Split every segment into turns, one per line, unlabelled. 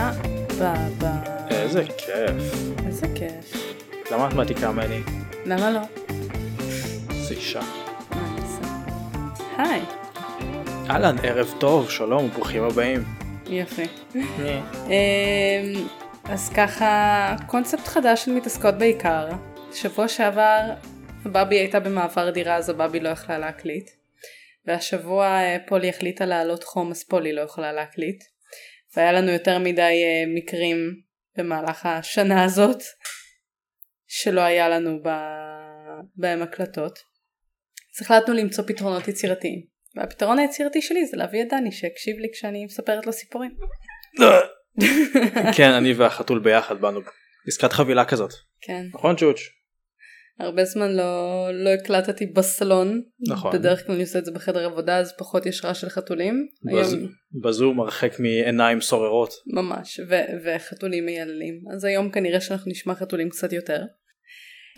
יא בבא.
איזה כיף.
איזה כיף.
למה את מעתיקה ממני?
למה לא?
זה אישה.
היי.
אהלן, ערב טוב, שלום, ברוכים הבאים.
יופי. אמ, אז ככה, קונספט חדש של מתעסקות בעיקר. שבוע שעבר בבי הייתה במעבר דירה אז הבבי לא יכלה להקליט. והשבוע אה, פולי החליטה להעלות חום אז פולי לא יכולה להקליט. והיה לנו יותר מדי אה, מקרים במהלך השנה הזאת שלא היה לנו ב- בהם הקלטות. אז החלטנו למצוא פתרונות יצירתיים. והפתרון היצירתי שלי זה להביא את דני שיקשיב לי כשאני מספרת לו סיפורים.
כן, אני והחתול ביחד באנו עסקת חבילה כזאת.
כן.
נכון צ'וץ'?
הרבה זמן לא, לא הקלטתי בסלון.
נכון.
בדרך כלל אני עושה את זה בחדר עבודה אז פחות יש רעש של חתולים.
בז-
היום
בזום הרחק מעיניים סוררות.
ממש ו- וחתולים מייללים. אז היום כנראה שאנחנו נשמע חתולים קצת יותר.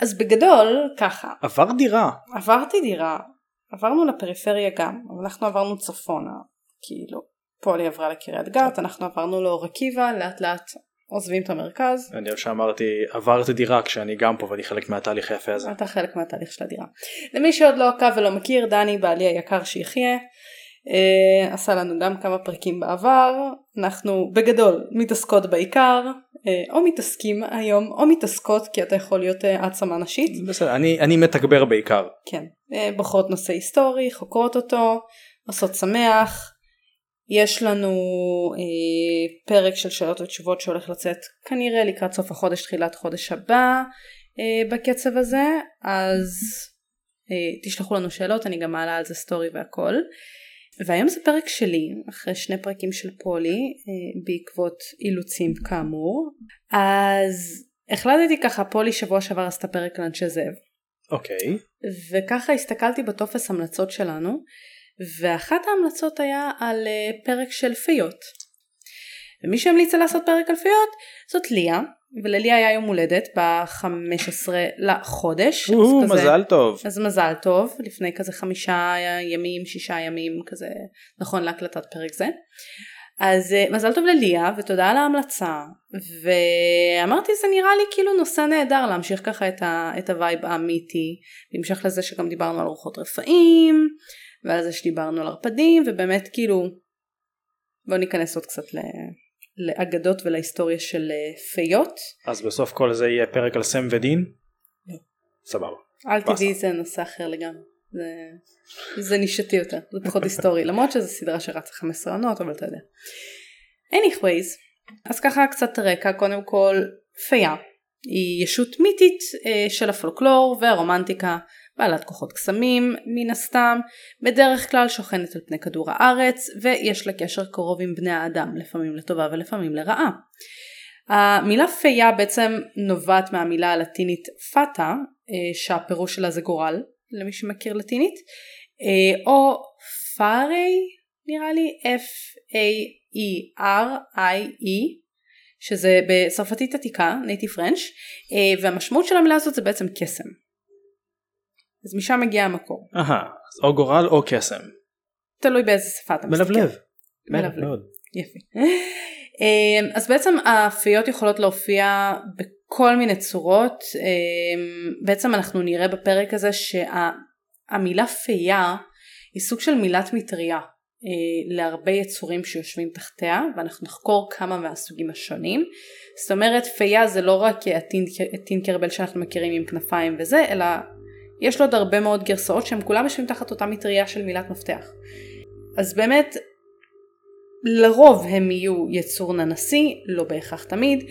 אז בגדול ככה
עבר דירה.
עברתי דירה עברנו לפריפריה גם אבל אנחנו עברנו צפונה כאילו פולי עברה לקריית גת אנחנו עברנו לאור עקיבא לאט לאט עוזבים את המרכז
אני חושב שאמרתי עברתי דירה כשאני גם פה ואני חלק מהתהליך היפה הזה.
אתה חלק מהתהליך של הדירה. למי שעוד לא עקב ולא מכיר, דני בעלי היקר שיחיה, אה, עשה לנו גם כמה פרקים בעבר, אנחנו בגדול מתעסקות בעיקר, אה, או מתעסקים היום, או מתעסקות כי אתה יכול להיות אה, העצמה נשית,
בסדר, אני אני מתגבר בעיקר.
כן, אה, בוחרות נושא היסטורי, חוקרות אותו, עושות שמח, יש לנו אה, פרק של שאלות ותשובות שהולך לצאת כנראה לקראת סוף החודש, תחילת חודש הבא אה, בקצב הזה, אז אה, תשלחו לנו שאלות, אני גם מעלה על זה סטורי והכל. והיום זה פרק שלי, אחרי שני פרקים של פולי, אה, בעקבות אילוצים כאמור. אז החלטתי ככה, פולי שבוע שעבר עשתה פרק על אנשי זאב.
אוקיי.
וככה הסתכלתי בטופס המלצות שלנו, ואחת ההמלצות היה על אה, פרק של פיות. ומי שהמליצה לעשות פרק על פיות זאת ליה, ולליה היה יום הולדת ב-15 לחודש.
או,
כזה-
מזל טוב.
אז מזל טוב, לפני כזה חמישה ימים, שישה ימים כזה, נכון להקלטת פרק זה. אז אה, מזל טוב לליה ותודה על ההמלצה ואמרתי זה נראה לי כאילו נושא נהדר להמשיך ככה את, ה, את ה vibe האמיתי בהמשך לזה שגם דיברנו על רוחות רפאים ועל זה שדיברנו על ערפדים ובאמת כאילו בוא ניכנס עוד קצת ל, לאגדות ולהיסטוריה של אה, פיות
אז בסוף כל זה יהיה פרק על סם ודין?
לא.
סבבה.
אל. תדעי זה נושא אחר לגמרי. זה, זה נישתי יותר, זה פחות היסטורי, למרות שזו סדרה שרצה 15 עונות, אבל אתה יודע. anyways, אז ככה קצת רקע, קודם כל, פיה היא ישות מיתית אה, של הפולקלור והרומנטיקה, בעלת כוחות קסמים, מן הסתם, בדרך כלל שוכנת על פני כדור הארץ, ויש לה קשר קרוב עם בני האדם, לפעמים לטובה ולפעמים לרעה. המילה פיה בעצם נובעת מהמילה הלטינית פאטה, אה, שהפירוש שלה זה גורל, למי שמכיר לטינית, אה, או פארי נראה לי, F-A-E-R-I-E, שזה בצרפתית עתיקה, נייטיב פרנץ', אה, והמשמעות של המילה הזאת זה בעצם קסם. אז משם מגיע המקור.
אהה, אז או גורל או קסם.
תלוי באיזה שפה אתה מסתכל.
מלבלב.
מלבלב.
מאוד.
יפי. אמ, אז בעצם הפיות יכולות להופיע בכל מיני צורות. אמ, בעצם אנחנו נראה בפרק הזה שהמילה פיה היא סוג של מילת מטריה אה, להרבה יצורים שיושבים תחתיה ואנחנו נחקור כמה מהסוגים השונים. זאת אומרת פיה זה לא רק הטינק- הטינקרבל שאנחנו מכירים עם כנפיים וזה אלא יש לו עוד הרבה מאוד גרסאות שהם כולם יושבים תחת אותה מטריה של מילת מפתח. אז באמת לרוב הם יהיו יצור ננסי, לא בהכרח תמיד.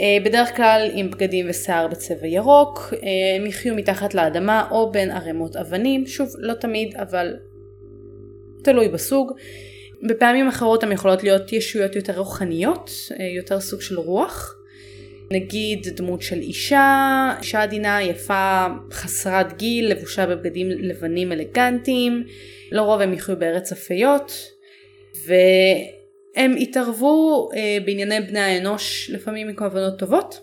אה, בדרך כלל עם בגדים ושיער בצבע ירוק, אה, הם יחיו מתחת לאדמה או בין ערימות אבנים, שוב לא תמיד אבל תלוי בסוג. בפעמים אחרות הן יכולות להיות ישויות יותר רוחניות, אה, יותר סוג של רוח. נגיד דמות של אישה, אישה עדינה, יפה, חסרת גיל, לבושה בבגדים לבנים אלגנטיים, לרוב הם יחיו בארץ הפיות, והם התערבו אה, בענייני בני האנוש לפעמים עם כוונות טובות,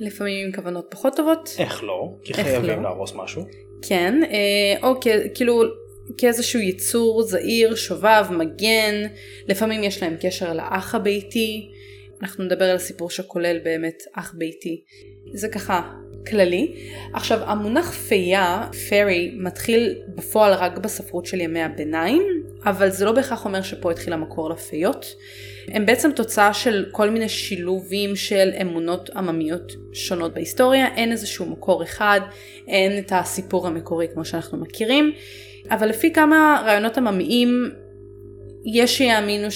לפעמים עם כוונות פחות טובות.
איך לא? כי חייבים
לא?
להרוס משהו.
כן, אה, או כ- כאילו כאיזשהו יצור זעיר, שובב, מגן, לפעמים יש להם קשר לאח הביתי, אנחנו נדבר על סיפור שכולל באמת אח ביתי. זה ככה כללי. עכשיו המונח פייה, פרי, מתחיל בפועל רק בספרות של ימי הביניים, אבל זה לא בהכרח אומר שפה התחיל המקור לפיות. הם בעצם תוצאה של כל מיני שילובים של אמונות עממיות שונות בהיסטוריה, אין איזשהו מקור אחד, אין את הסיפור המקורי כמו שאנחנו מכירים, אבל לפי כמה רעיונות עממיים יש שיאמינו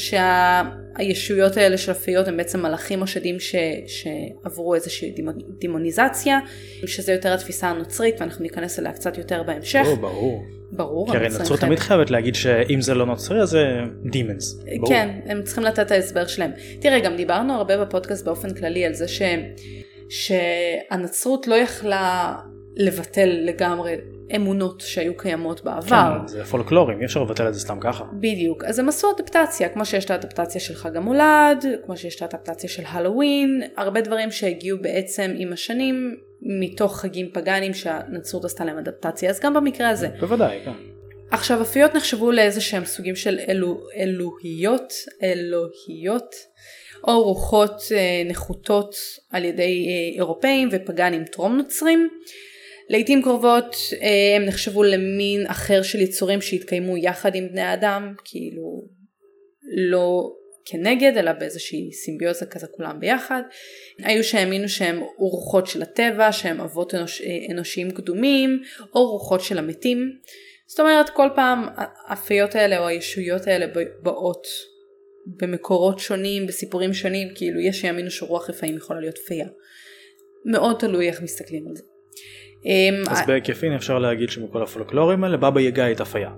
שהישויות האלה של הפיות הם בעצם מלאכים או שדים ש... שעברו איזושהי דימוניזציה, שזה יותר התפיסה הנוצרית ואנחנו ניכנס אליה קצת יותר בהמשך.
ברור, ברור.
ברור.
כי הרי נצרות תמיד חייבת להגיד שאם זה לא נוצרי אז זה דימנס.
כן, הם צריכים לתת את ההסבר שלהם. תראה, גם דיברנו הרבה בפודקאסט באופן כללי על זה ש... שהנצרות לא יכלה לבטל לגמרי אמונות שהיו קיימות בעבר.
כן, זה פולקלורים, אי אפשר לבטל את זה סתם ככה.
בדיוק, אז הם עשו אדפטציה, כמו שיש את האדפטציה של חג המולד, כמו שיש את האדפטציה של הלואוין, הרבה דברים שהגיעו בעצם עם השנים מתוך חגים פגאנים שהנצרות עשתה להם אדפטציה, אז גם במקרה הזה.
בוודאי, כן.
עכשיו אפיות נחשבו לאיזה שהם סוגים של אלו, אלוהיות, אלוהיות, או רוחות אה, נחותות על ידי אה, אירופאים ופגאנים טרום נוצרים. לעיתים קרובות אה, הם נחשבו למין אחר של יצורים שהתקיימו יחד עם בני אדם, כאילו לא כנגד אלא באיזושהי סימביוזה כזה כולם ביחד. היו שהאמינו שהם רוחות של הטבע, שהם אבות אנוש, אה, אנושיים קדומים, או רוחות של המתים. זאת אומרת כל פעם הפיות האלה או הישויות האלה באות במקורות שונים, בסיפורים שונים, כאילו יש שיאמינו שרוח רפאים יכולה להיות פייה. מאוד תלוי איך מסתכלים על זה.
אמ, אז בהיקפין אפשר להגיד שמכל הפולקלורים האלה בבא יגה הייתה פייה.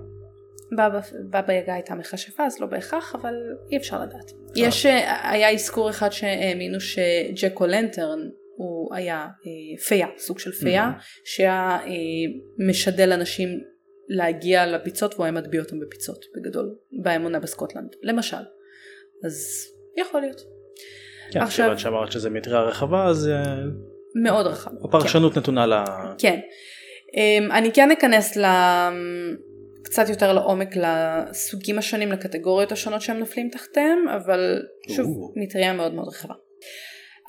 בבא, בבא יגה הייתה מכשפה אז לא בהכרח אבל אי אפשר לדעת. יש אה, היה אזכור אחד שהאמינו שג'קו לנטרן הוא היה אה, פייה סוג של פייה שהיה אה, משדל אנשים להגיע לביצות והוא היה מטביע אותם בביצות בגדול באמונה בסקוטלנד למשל אז יכול להיות.
כן, עכשיו שאמרת שזה מטריה רחבה אז
מאוד רחב.
הפרשנות כן. נתונה ל...
כן. אמ, אני כן אכנס ל... קצת יותר לעומק לסוגים השונים, לקטגוריות השונות שהם נופלים תחתיהם, אבל שוב, מטריה מאוד מאוד רחבה.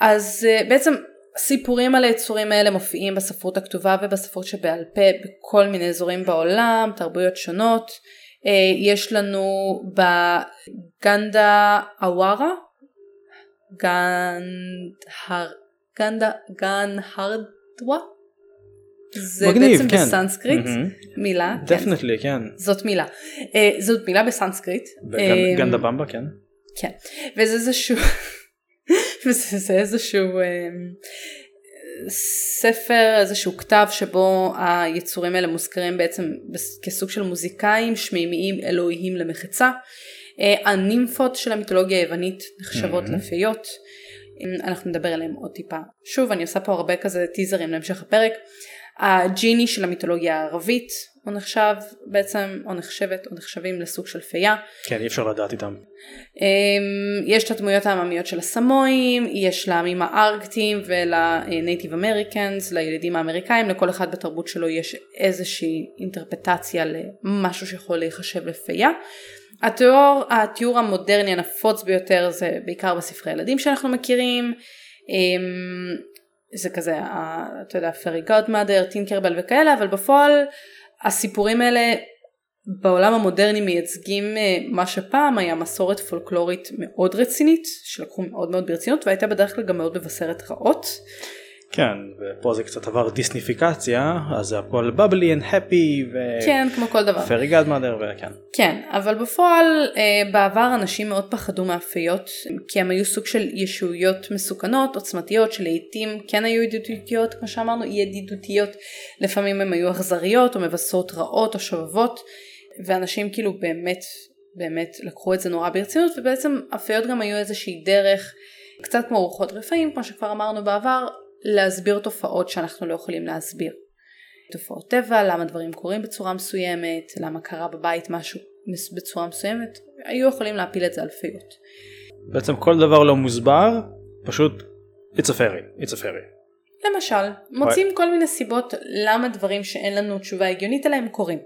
אז אה, בעצם סיפורים על היצורים האלה מופיעים בספרות הכתובה ובספרות שבעל פה בכל מיני אזורים בעולם, תרבויות שונות. אה, יש לנו בגנדה אווארה, גנדהר גנדה, גן הרדווה? זה מגניב, בעצם כן. בסנסקריט mm-hmm. מילה.
דפנטלי, כן. כן.
זאת מילה. Uh, זאת מילה בסנסקריט.
אה, גנדה במבה, כן.
כן. וזה איזשהו, וזה איזשהו uh, ספר, איזשהו כתב שבו היצורים האלה מוזכרים בעצם כסוג של מוזיקאים שמימיים אלוהיים למחצה. הנימפות של המיתולוגיה היוונית נחשבות mm-hmm. לפיות. אנחנו נדבר עליהם עוד טיפה. שוב אני עושה פה הרבה כזה טיזרים להמשך הפרק. הג'יני של המיתולוגיה הערבית הוא נחשב בעצם או נחשבת או נחשבים לסוג של פייה.
כן אי אפשר לדעת איתם.
אמ, יש את הדמויות העממיות של הסמואים, יש לעמים הארקטיים ולנייטיב אמריקאנס, לילידים האמריקאים, לכל אחד בתרבות שלו יש איזושהי אינטרפטציה למשהו שיכול להיחשב לפייה. התיאור, התיאור המודרני הנפוץ ביותר זה בעיקר בספרי ילדים שאנחנו מכירים, אמ, זה כזה, אתה יודע, פרי גודמאדר, טינקרבל וכאלה, אבל בפועל הסיפורים האלה בעולם המודרני מייצגים אה, מה שפעם היה מסורת פולקלורית מאוד רצינית, שלקחו מאוד מאוד ברצינות והייתה בדרך כלל גם מאוד מבשרת רעות.
כן, ופה זה קצת עבר דיסניפיקציה, אז זה הכל בבלי and happy, ו...
כן, כמו כל דבר.
פרי גדמאדר וכן.
כן, אבל בפועל אה, בעבר אנשים מאוד פחדו מאפיות, כי הם היו סוג של ישויות מסוכנות, עוצמתיות, שלעיתים כן היו ידידותיות, כמו שאמרנו, ידידותיות, לפעמים הם היו אכזריות או מבשרות רעות או שובבות, ואנשים כאילו באמת, באמת לקחו את זה נורא ברצינות, ובעצם אפיות גם היו איזושהי דרך. קצת כמו רוחות רפאים, כמו שכבר אמרנו בעבר, להסביר תופעות שאנחנו לא יכולים להסביר. תופעות טבע, למה דברים קורים בצורה מסוימת, למה קרה בבית משהו בצורה מסוימת, היו יכולים להפיל את זה על פיות.
בעצם כל דבר לא מוסבר, פשוט it's a fairy, it's a fairy.
למשל, מוצאים כל מיני סיבות למה דברים שאין לנו תשובה הגיונית עליהם קורים.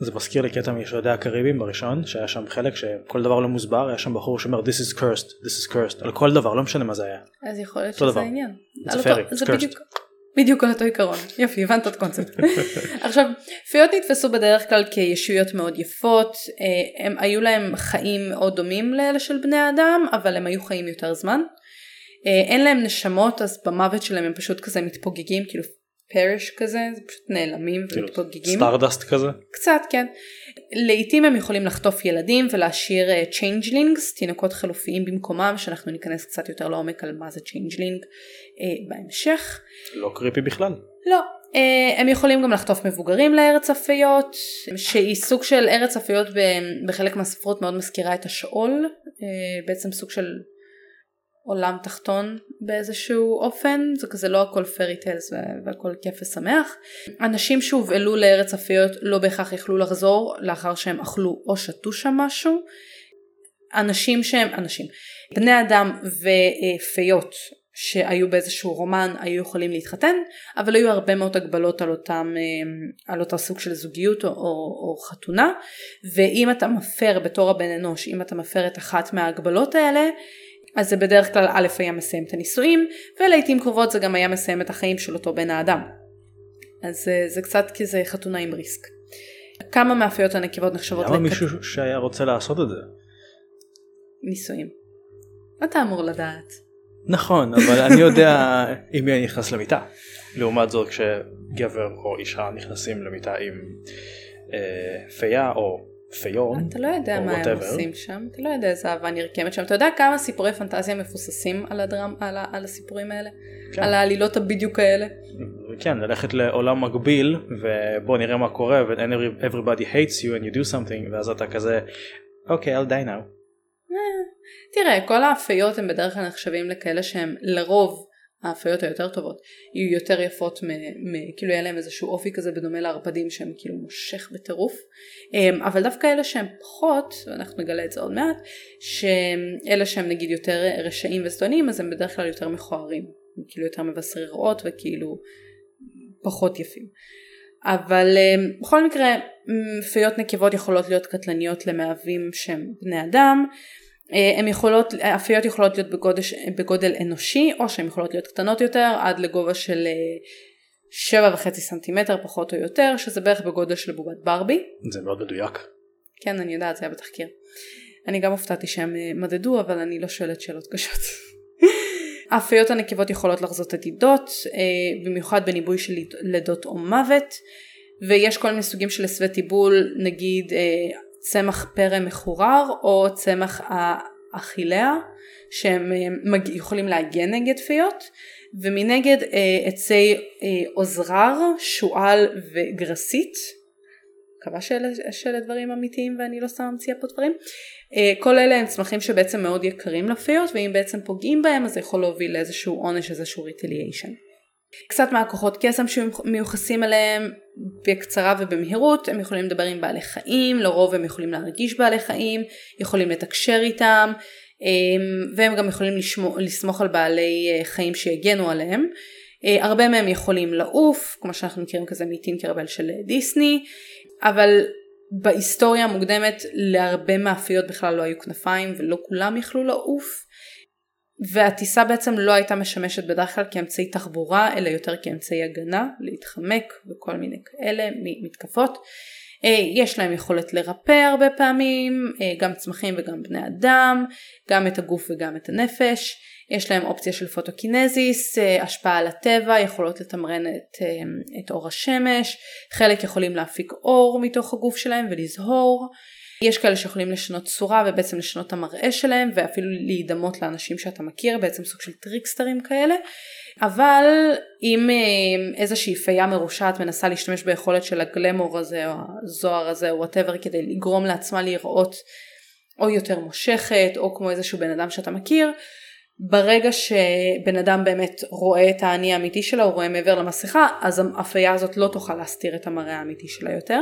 זה מזכיר לי קטע מישועדי הקריבים בראשון שהיה שם חלק שכל דבר לא מוסבר היה שם בחור שאומר this is cursed this is cursed על כל דבר לא משנה מה זה היה.
אז יכול להיות שזה. העניין. זה
it's cursed.
בדיוק- בדיוק על אותו עיקרון. יופי, הבנת את הקונספט. עכשיו, פיות נתפסו בדרך כלל כישויות מאוד יפות, אה, הם היו להם חיים מאוד דומים לאלה של בני אדם, אבל הם היו חיים יותר זמן. אה, אין להם נשמות, אז במוות שלהם הם פשוט כזה מתפוגגים, כאילו פרש כזה, זה פשוט נעלמים
כאילו,
ומתפוגגים.
stardust כזה.
קצת, כן. לעתים הם יכולים לחטוף ילדים ולהשאיר אה, changelings, תינוקות חלופיים במקומם, שאנחנו ניכנס קצת יותר לעומק על מה זה changeling אה, בהמשך.
לא קריפי בכלל.
לא. אה, הם יכולים גם לחטוף מבוגרים לארץ הפיות, שהיא סוג של ארץ הפיות ב- בחלק מהספרות מאוד מזכירה את השאול, אה, בעצם סוג של עולם תחתון באיזשהו אופן, זה כזה לא הכל פרי טיילס והכל כיף ושמח. אנשים שהובהלו לארץ הפיות לא בהכרח יכלו לחזור לאחר שהם אכלו או שתו שם משהו. אנשים שהם אנשים, בני אדם ופיות שהיו באיזשהו רומן היו יכולים להתחתן, אבל היו הרבה מאוד הגבלות על אותם, אה, על אותו סוג של זוגיות או, או, או חתונה, ואם אתה מפר בתור הבן אנוש, אם אתה מפר את אחת מההגבלות האלה, אז זה בדרך כלל א' היה מסיים את הנישואים, ולעיתים קרובות זה גם היה מסיים את החיים של אותו בן האדם. אז אה, זה קצת כזה חתונה עם ריסק. כמה מהפיות הנקבות נחשבות
למה
לכת-
מישהו שהיה רוצה לעשות את זה?
נישואים? אתה אמור לדעת.
נכון אבל אני יודע עם מי אני נכנס למיטה. לעומת זאת כשגבר או אישה נכנסים למיטה עם אה, פייה או פיון.
אתה לא יודע מה הם
whatever.
עושים שם, אתה לא יודע איזה אהבה נרקמת שם, אתה יודע כמה סיפורי פנטזיה מבוססים על, הדרם, על, ה, על הסיפורים האלה?
כן.
על העלילות הבדיוק האלה?
כן ללכת לעולם מקביל ובוא נראה מה קורה ו- and every- everybody hates you and you do something ואז אתה כזה אוקיי I'll die now.
תראה, כל האפיות הם בדרך כלל נחשבים לכאלה שהם לרוב האפיות היותר טובות יהיו יותר יפות, מ, מ, כאילו יהיה להם איזשהו אופי כזה בדומה לערפדים שהם כאילו מושך בטירוף, אמ, אבל דווקא אלה שהם פחות, ואנחנו נגלה את זה עוד מעט, שאלה שהם נגיד יותר רשעים וזדונים אז הם בדרך כלל יותר מכוערים, הם כאילו יותר מבשרי רעות וכאילו פחות יפים. אבל אמ, בכל מקרה פיות נקבות יכולות להיות קטלניות למאהבים שהם בני אדם הן יכולות, אפיות יכולות להיות בגודש, בגודל אנושי או שהן יכולות להיות קטנות יותר עד לגובה של אה, שבע וחצי סנטימטר פחות או יותר שזה בערך בגודל של בובת ברבי.
זה מאוד מדויק.
כן אני יודעת זה היה בתחקיר. אני גם הופתעתי שהם אה, מדדו אבל אני לא שואלת שאלות קשות. האפיות הנקבות יכולות לחזות עתידות אה, במיוחד בניבוי של לידות או מוות ויש כל מיני סוגים של הסווה טיבול נגיד אה, צמח פרא מחורר או צמח האכיליה שהם יכולים להגן נגד פיות ומנגד אה, עצי אה, עוזרר, שועל וגרסית מקווה שאלה, שאלה דברים אמיתיים ואני לא סתם ממציאה פה דברים. אה, כל אלה הם צמחים שבעצם מאוד יקרים לפיות ואם בעצם פוגעים בהם אז זה יכול להוביל לאיזשהו עונש איזשהו ריטליאשן. קצת מהכוחות קסם שמיוחסים אליהם בקצרה ובמהירות הם יכולים לדבר עם בעלי חיים לרוב הם יכולים להרגיש בעלי חיים יכולים לתקשר איתם אה, והם גם יכולים לשמו, לסמוך על בעלי אה, חיים שיגנו עליהם. אה, הרבה מהם יכולים לעוף כמו שאנחנו מכירים כזה מטינקרבל של דיסני אבל בהיסטוריה המוקדמת להרבה מהפיות בכלל לא היו כנפיים ולא כולם יכלו לעוף והטיסה בעצם לא הייתה משמשת בדרך כלל כאמצעי תחבורה אלא יותר כאמצעי הגנה להתחמק וכל מיני כאלה מתקפות. אה, יש להם יכולת לרפא הרבה פעמים אה, גם צמחים וגם בני אדם גם את הגוף וגם את הנפש. יש להם אופציה של photokinesis, אה, השפעה על הטבע, יכולות לתמרן את, את אור השמש, חלק יכולים להפיק אור מתוך הגוף שלהם ולזהור, יש כאלה שיכולים לשנות צורה ובעצם לשנות את המראה שלהם ואפילו להידמות לאנשים שאתה מכיר, בעצם סוג של טריקסטרים כאלה, אבל אם אה, איזושהי פייה מרושעת מנסה להשתמש ביכולת של ה glamour הזה או הזוהר הזה או whatever כדי לגרום לעצמה להיראות או יותר מושכת או כמו איזשהו בן אדם שאתה מכיר, ברגע שבן אדם באמת רואה את האני האמיתי שלה, הוא רואה מעבר למסכה, אז הפייה הזאת לא תוכל להסתיר את המראה האמיתי שלה יותר.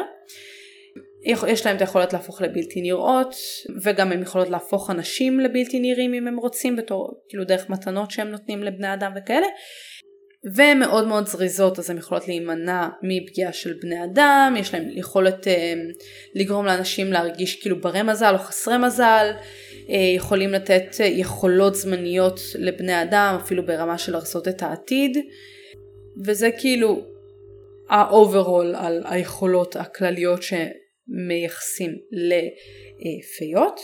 יש להם את היכולת להפוך לבלתי נראות, וגם הם יכולות להפוך אנשים לבלתי נראים אם הם רוצים, בתור, כאילו דרך מתנות שהם נותנים לבני אדם וכאלה. והן מאוד מאוד זריזות אז הן יכולות להימנע מפגיעה של בני אדם, יש להן יכולת אה, לגרום לאנשים להרגיש כאילו ברי מזל או חסרי מזל, אה, יכולים לתת יכולות זמניות לבני אדם אפילו ברמה של הרסות את העתיד וזה כאילו ה overall על היכולות הכלליות שמייחסים לפיות.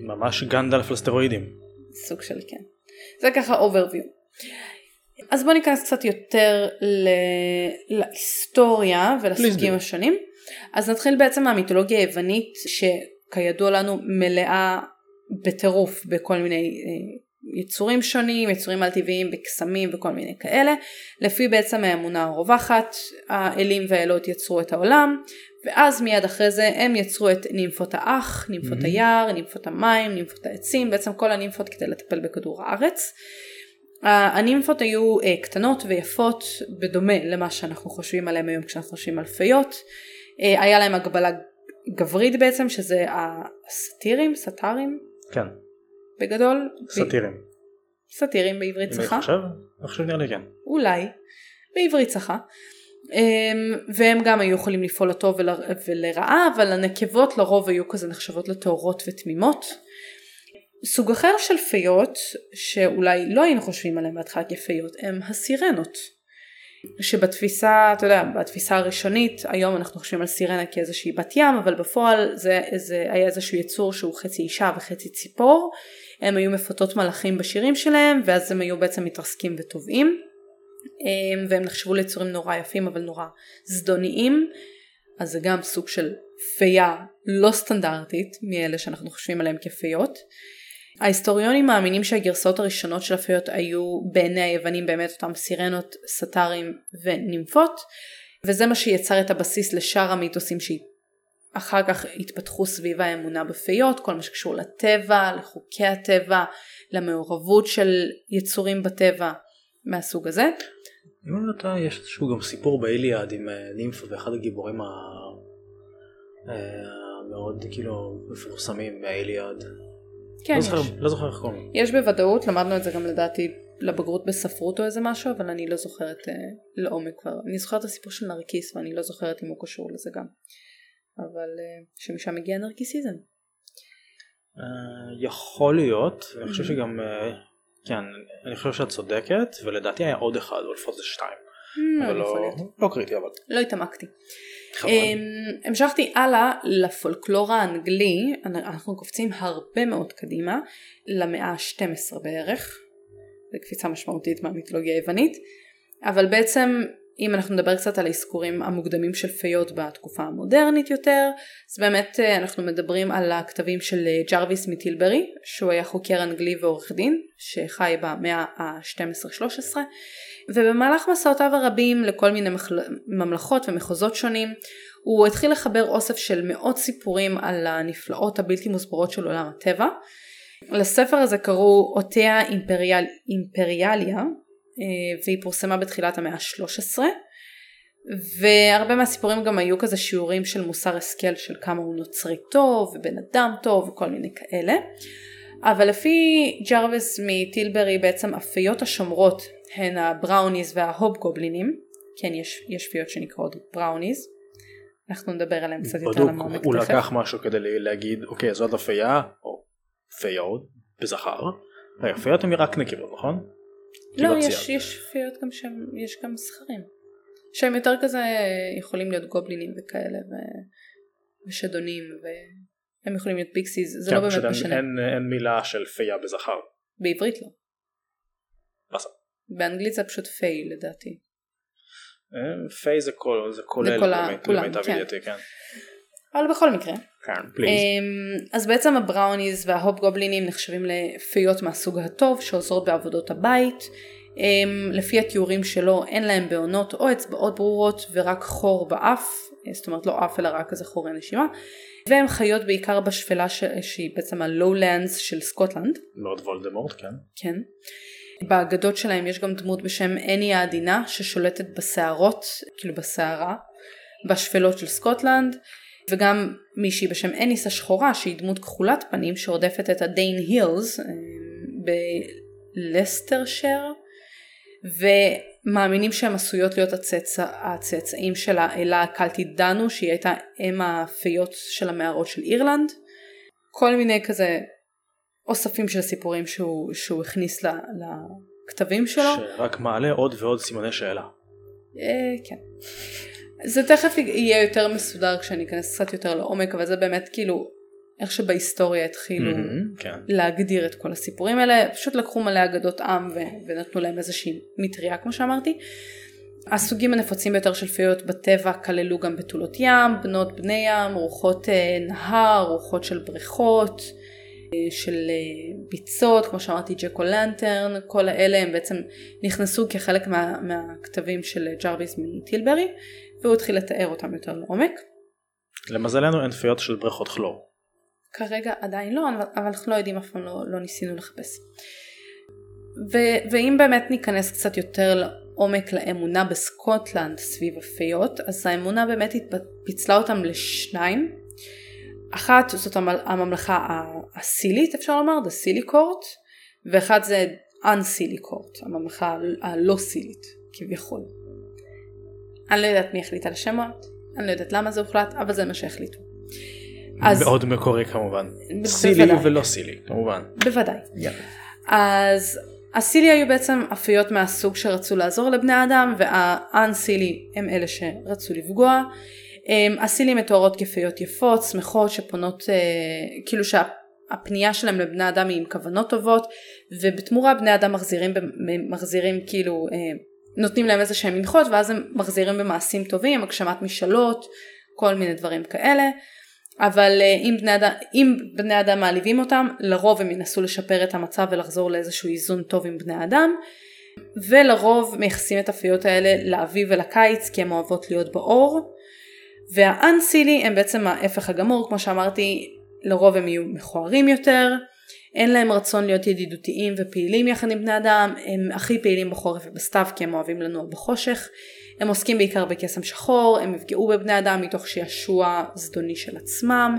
ממש גנדלף על סטרואידים.
סוג של כן. זה ככה overview. אז בוא ניכנס קצת יותר ל... להיסטוריה ולסוגים השונים. אז נתחיל בעצם מהמיתולוגיה היוונית שכידוע לנו מלאה בטירוף בכל מיני אה, יצורים שונים, יצורים על טבעיים בקסמים וכל מיני כאלה. לפי בעצם האמונה הרווחת, האלים והאלות יצרו את העולם, ואז מיד אחרי זה הם יצרו את נימפות האח, נימפות mm-hmm. היער, נימפות המים, נימפות העצים, בעצם כל הנימפות כדי לטפל בכדור הארץ. הנימפות היו אה, קטנות ויפות בדומה למה שאנחנו חושבים עליהם היום כשאנחנו חושבים על פיות. אה, היה להם הגבלה גברית בעצם שזה הסאטירים, סאטרים?
כן.
בגדול?
סאטירים. ב...
סאטירים בעברית צחה?
אני חושב, אני חושב נראה לי כן.
אולי, בעברית צחה. אמ, והם גם היו יכולים לפעול לטוב ול... ולרעה אבל הנקבות לרוב היו כזה נחשבות לטהורות ותמימות. סוג אחר של פיות שאולי לא היינו חושבים עליהם בהתחלה כפיות הם הסירנות. שבתפיסה, אתה יודע, בתפיסה הראשונית, היום אנחנו חושבים על סירנה כאיזושהי בת ים, אבל בפועל זה, זה היה איזשהו יצור שהוא חצי אישה וחצי ציפור. הם היו מפתות מלאכים בשירים שלהם, ואז הם היו בעצם מתרסקים וטובעים. אמ, והם נחשבו ליצורים נורא יפים אבל נורא זדוניים אז זה גם סוג של פייה לא סטנדרטית מאלה שאנחנו חושבים עליהם כפיות. ההיסטוריונים מאמינים שהגרסאות הראשונות של הפיות היו בעיני היוונים באמת אותם סירנות, סטארים ונימפות וזה מה שיצר את הבסיס לשאר המיתוסים שאחר כך התפתחו סביב האמונה בפיות, כל מה שקשור לטבע, לחוקי הטבע, למעורבות של יצורים בטבע מהסוג הזה.
אם אני לא טועה יש איזשהו גם סיפור באיליאד עם אה, נימפה ואחד הגיבורים המאוד אה, כאילו מפורסמים מהאיליאד.
כן
לא
יש.
זוכר, לא זוכר איך קוראים.
יש בוודאות, למדנו את זה גם לדעתי לבגרות בספרות או איזה משהו, אבל אני לא זוכרת אה, לעומק כבר. אני זוכרת את הסיפור של נרקיס ואני לא זוכרת אם הוא קשור לזה גם. אבל אה, שמשם מגיע נרקיסיזם.
אה, יכול להיות, אני חושב שגם אה, כן, אני חושב שאת צודקת, ולדעתי היה עוד אחד, או לפחות זה שתיים.
Hmm,
אבל לא, קריטי אבל.
לא התעמקתי. אמ, המשכתי הלאה לפולקלור האנגלי, אנחנו קופצים הרבה מאוד קדימה, למאה ה-12 בערך, זו קפיצה משמעותית מהמיתולוגיה היוונית, אבל בעצם אם אנחנו נדבר קצת על האזכורים המוקדמים של פיות בתקופה המודרנית יותר, אז באמת אה, אנחנו מדברים על הכתבים של אה, ג'רוויס מטילברי, שהוא היה חוקר אנגלי ועורך דין, שחי במאה ה-12-13, ובמהלך מסעותיו הרבים לכל מיני ממלכות ומחוזות שונים, הוא התחיל לחבר אוסף של מאות סיפורים על הנפלאות הבלתי מוסברות של עולם הטבע. לספר הזה קראו Otia Imperial, Imperialia, והיא פורסמה בתחילת המאה ה-13 והרבה מהסיפורים גם היו כזה שיעורים של מוסר השכל של כמה הוא נוצרי טוב ובן אדם טוב וכל מיני כאלה אבל לפי ג'רוויס מטילברי בעצם הפיות השומרות הן ה brownies וההוב גובלינים כן יש, יש פיות שנקראות brownies אנחנו נדבר עליהם קצת יותר
לעומק. הוא לקח משהו כדי להגיד אוקיי זאת הפייה או פיות בזכר. רגע פיות הן רק נקבות נכון?
לא, יש, יש פיות גם שהם, יש גם זכרים. שהם יותר כזה יכולים להיות גובלינים וכאלה ו... ושדונים והם יכולים להיות pixies, זה
כן,
לא באמת משנה.
אין, אין מילה של פיה בזכר.
בעברית לא.
בסדר.
באנגלית זה פשוט fae לדעתי.
אה, fae זה, כל, זה כולל
זה כל
למיטב
כן.
ידיעתי, כן.
אבל בכל מקרה.
כן, please.
אמ, אז בעצם ה brownies וההוב גובלינים נחשבים לפיות מהסוג הטוב שעוזרות בעבודות הבית. אמ, לפי התיאורים שלו אין להם בהונות או אצבעות ברורות ורק חור באף, זאת אומרת לא אף אלא רק איזה חורי נשימה. והן חיות בעיקר בשפלה ש... שהיא בעצם ה Lowlands של סקוטלנד.
לורד וולדמורט, כן.
כן. באגדות שלהם יש גם דמות בשם אני העדינה ששולטת בסערות, כאילו בסערה, בשפלות של סקוטלנד. וגם מישהי בשם אניס השחורה שהיא דמות כחולת פנים שרודפת את ה Dane Hills בלסטרשר מאמינים שהן עשויות להיות הצאצא, הצאצאים של האלה הקלטית דנו שהיא הייתה אם הפיות של המערות של אירלנד. כל מיני כזה אוספים של סיפורים שהוא, שהוא הכניס ל, לכתבים שלו.
שרק מעלה עוד ועוד סימני שאלה.
אה, כן. זה תכף יהיה יותר מסודר כשאני אכנס קצת יותר לעומק אבל זה באמת כאילו איך שבהיסטוריה התחילו
Mm-hmm, כן.
להגדיר את כל הסיפורים האלה פשוט לקחו מלא אגדות עם ו- ונתנו להם איזושהי מטריה כמו שאמרתי. הסוגים הנפוצים ביותר של פיות בטבע כללו גם בתולות ים, בנות בני ים, רוחות אה, נהר, רוחות של בריכות, אה, של אה, ביצות, כמו שאמרתי ג'קו לנטרן, כל האלה הם בעצם נכנסו כחלק מה, מהכתבים של ג'רביס מטילברי, והוא התחיל לתאר אותם יותר לעומק.
למזלנו אין פיות של בריכות כלור.
כרגע עדיין לא, אבל אנחנו לא יודעים, אף פעם לא, לא ניסינו לחפש. ו- ואם באמת ניכנס קצת יותר לעומק לאמונה בסקוטלנד סביב הפיות, אז האמונה באמת פיצלה אותם לשניים. אחת זאת המ- הממלכה הסילית אפשר לומר, the סילי קורט, ואחד זה unסילי קורט, הממלכה הלא סילית כביכול. אני לא יודעת מי החליט על השמות, אני לא יודעת למה זה הוחלט, אבל זה מה שהחליטו. אז-
מאוד מקורי כמובן.
בוודאי.
סילי ולא סילי כמובן.
בוודאי. אז הסילי היו בעצם אפיות מהסוג שרצו לעזור לבני אדם והאנסילי הם אלה שרצו לפגוע. אמ, הסילי מתוארות כפיות יפות, שמחות, שפונות, אה, כאילו שהפנייה שלהם לבני אדם היא עם כוונות טובות ובתמורה בני אדם מחזירים, מחזירים כאילו, אה, נותנים להם איזה שהם מנחות ואז הם מחזירים במעשים טובים, הגשמת משאלות, כל מיני דברים כאלה. אבל אה, אם בני, אדם, אם בני אדם מעליבים אותם, לרוב הם ינסו לשפר את המצב ולחזור לאיזשהו איזון טוב עם בני אדם. ולרוב מייחסים את הפיות האלה לאביב ולקיץ כי הן אוהבות להיות באור. והאנסילי הם בעצם ההפך הגמור, כמו שאמרתי, לרוב הם יהיו מכוערים יותר, אין להם רצון להיות ידידותיים ופעילים יחד עם בני אדם, הם הכי פעילים בחורף ובסתיו כי הם אוהבים לנוע בחושך, הם עוסקים בעיקר בקסם שחור, הם יפגעו בבני אדם מתוך שעשוע זדוני של עצמם,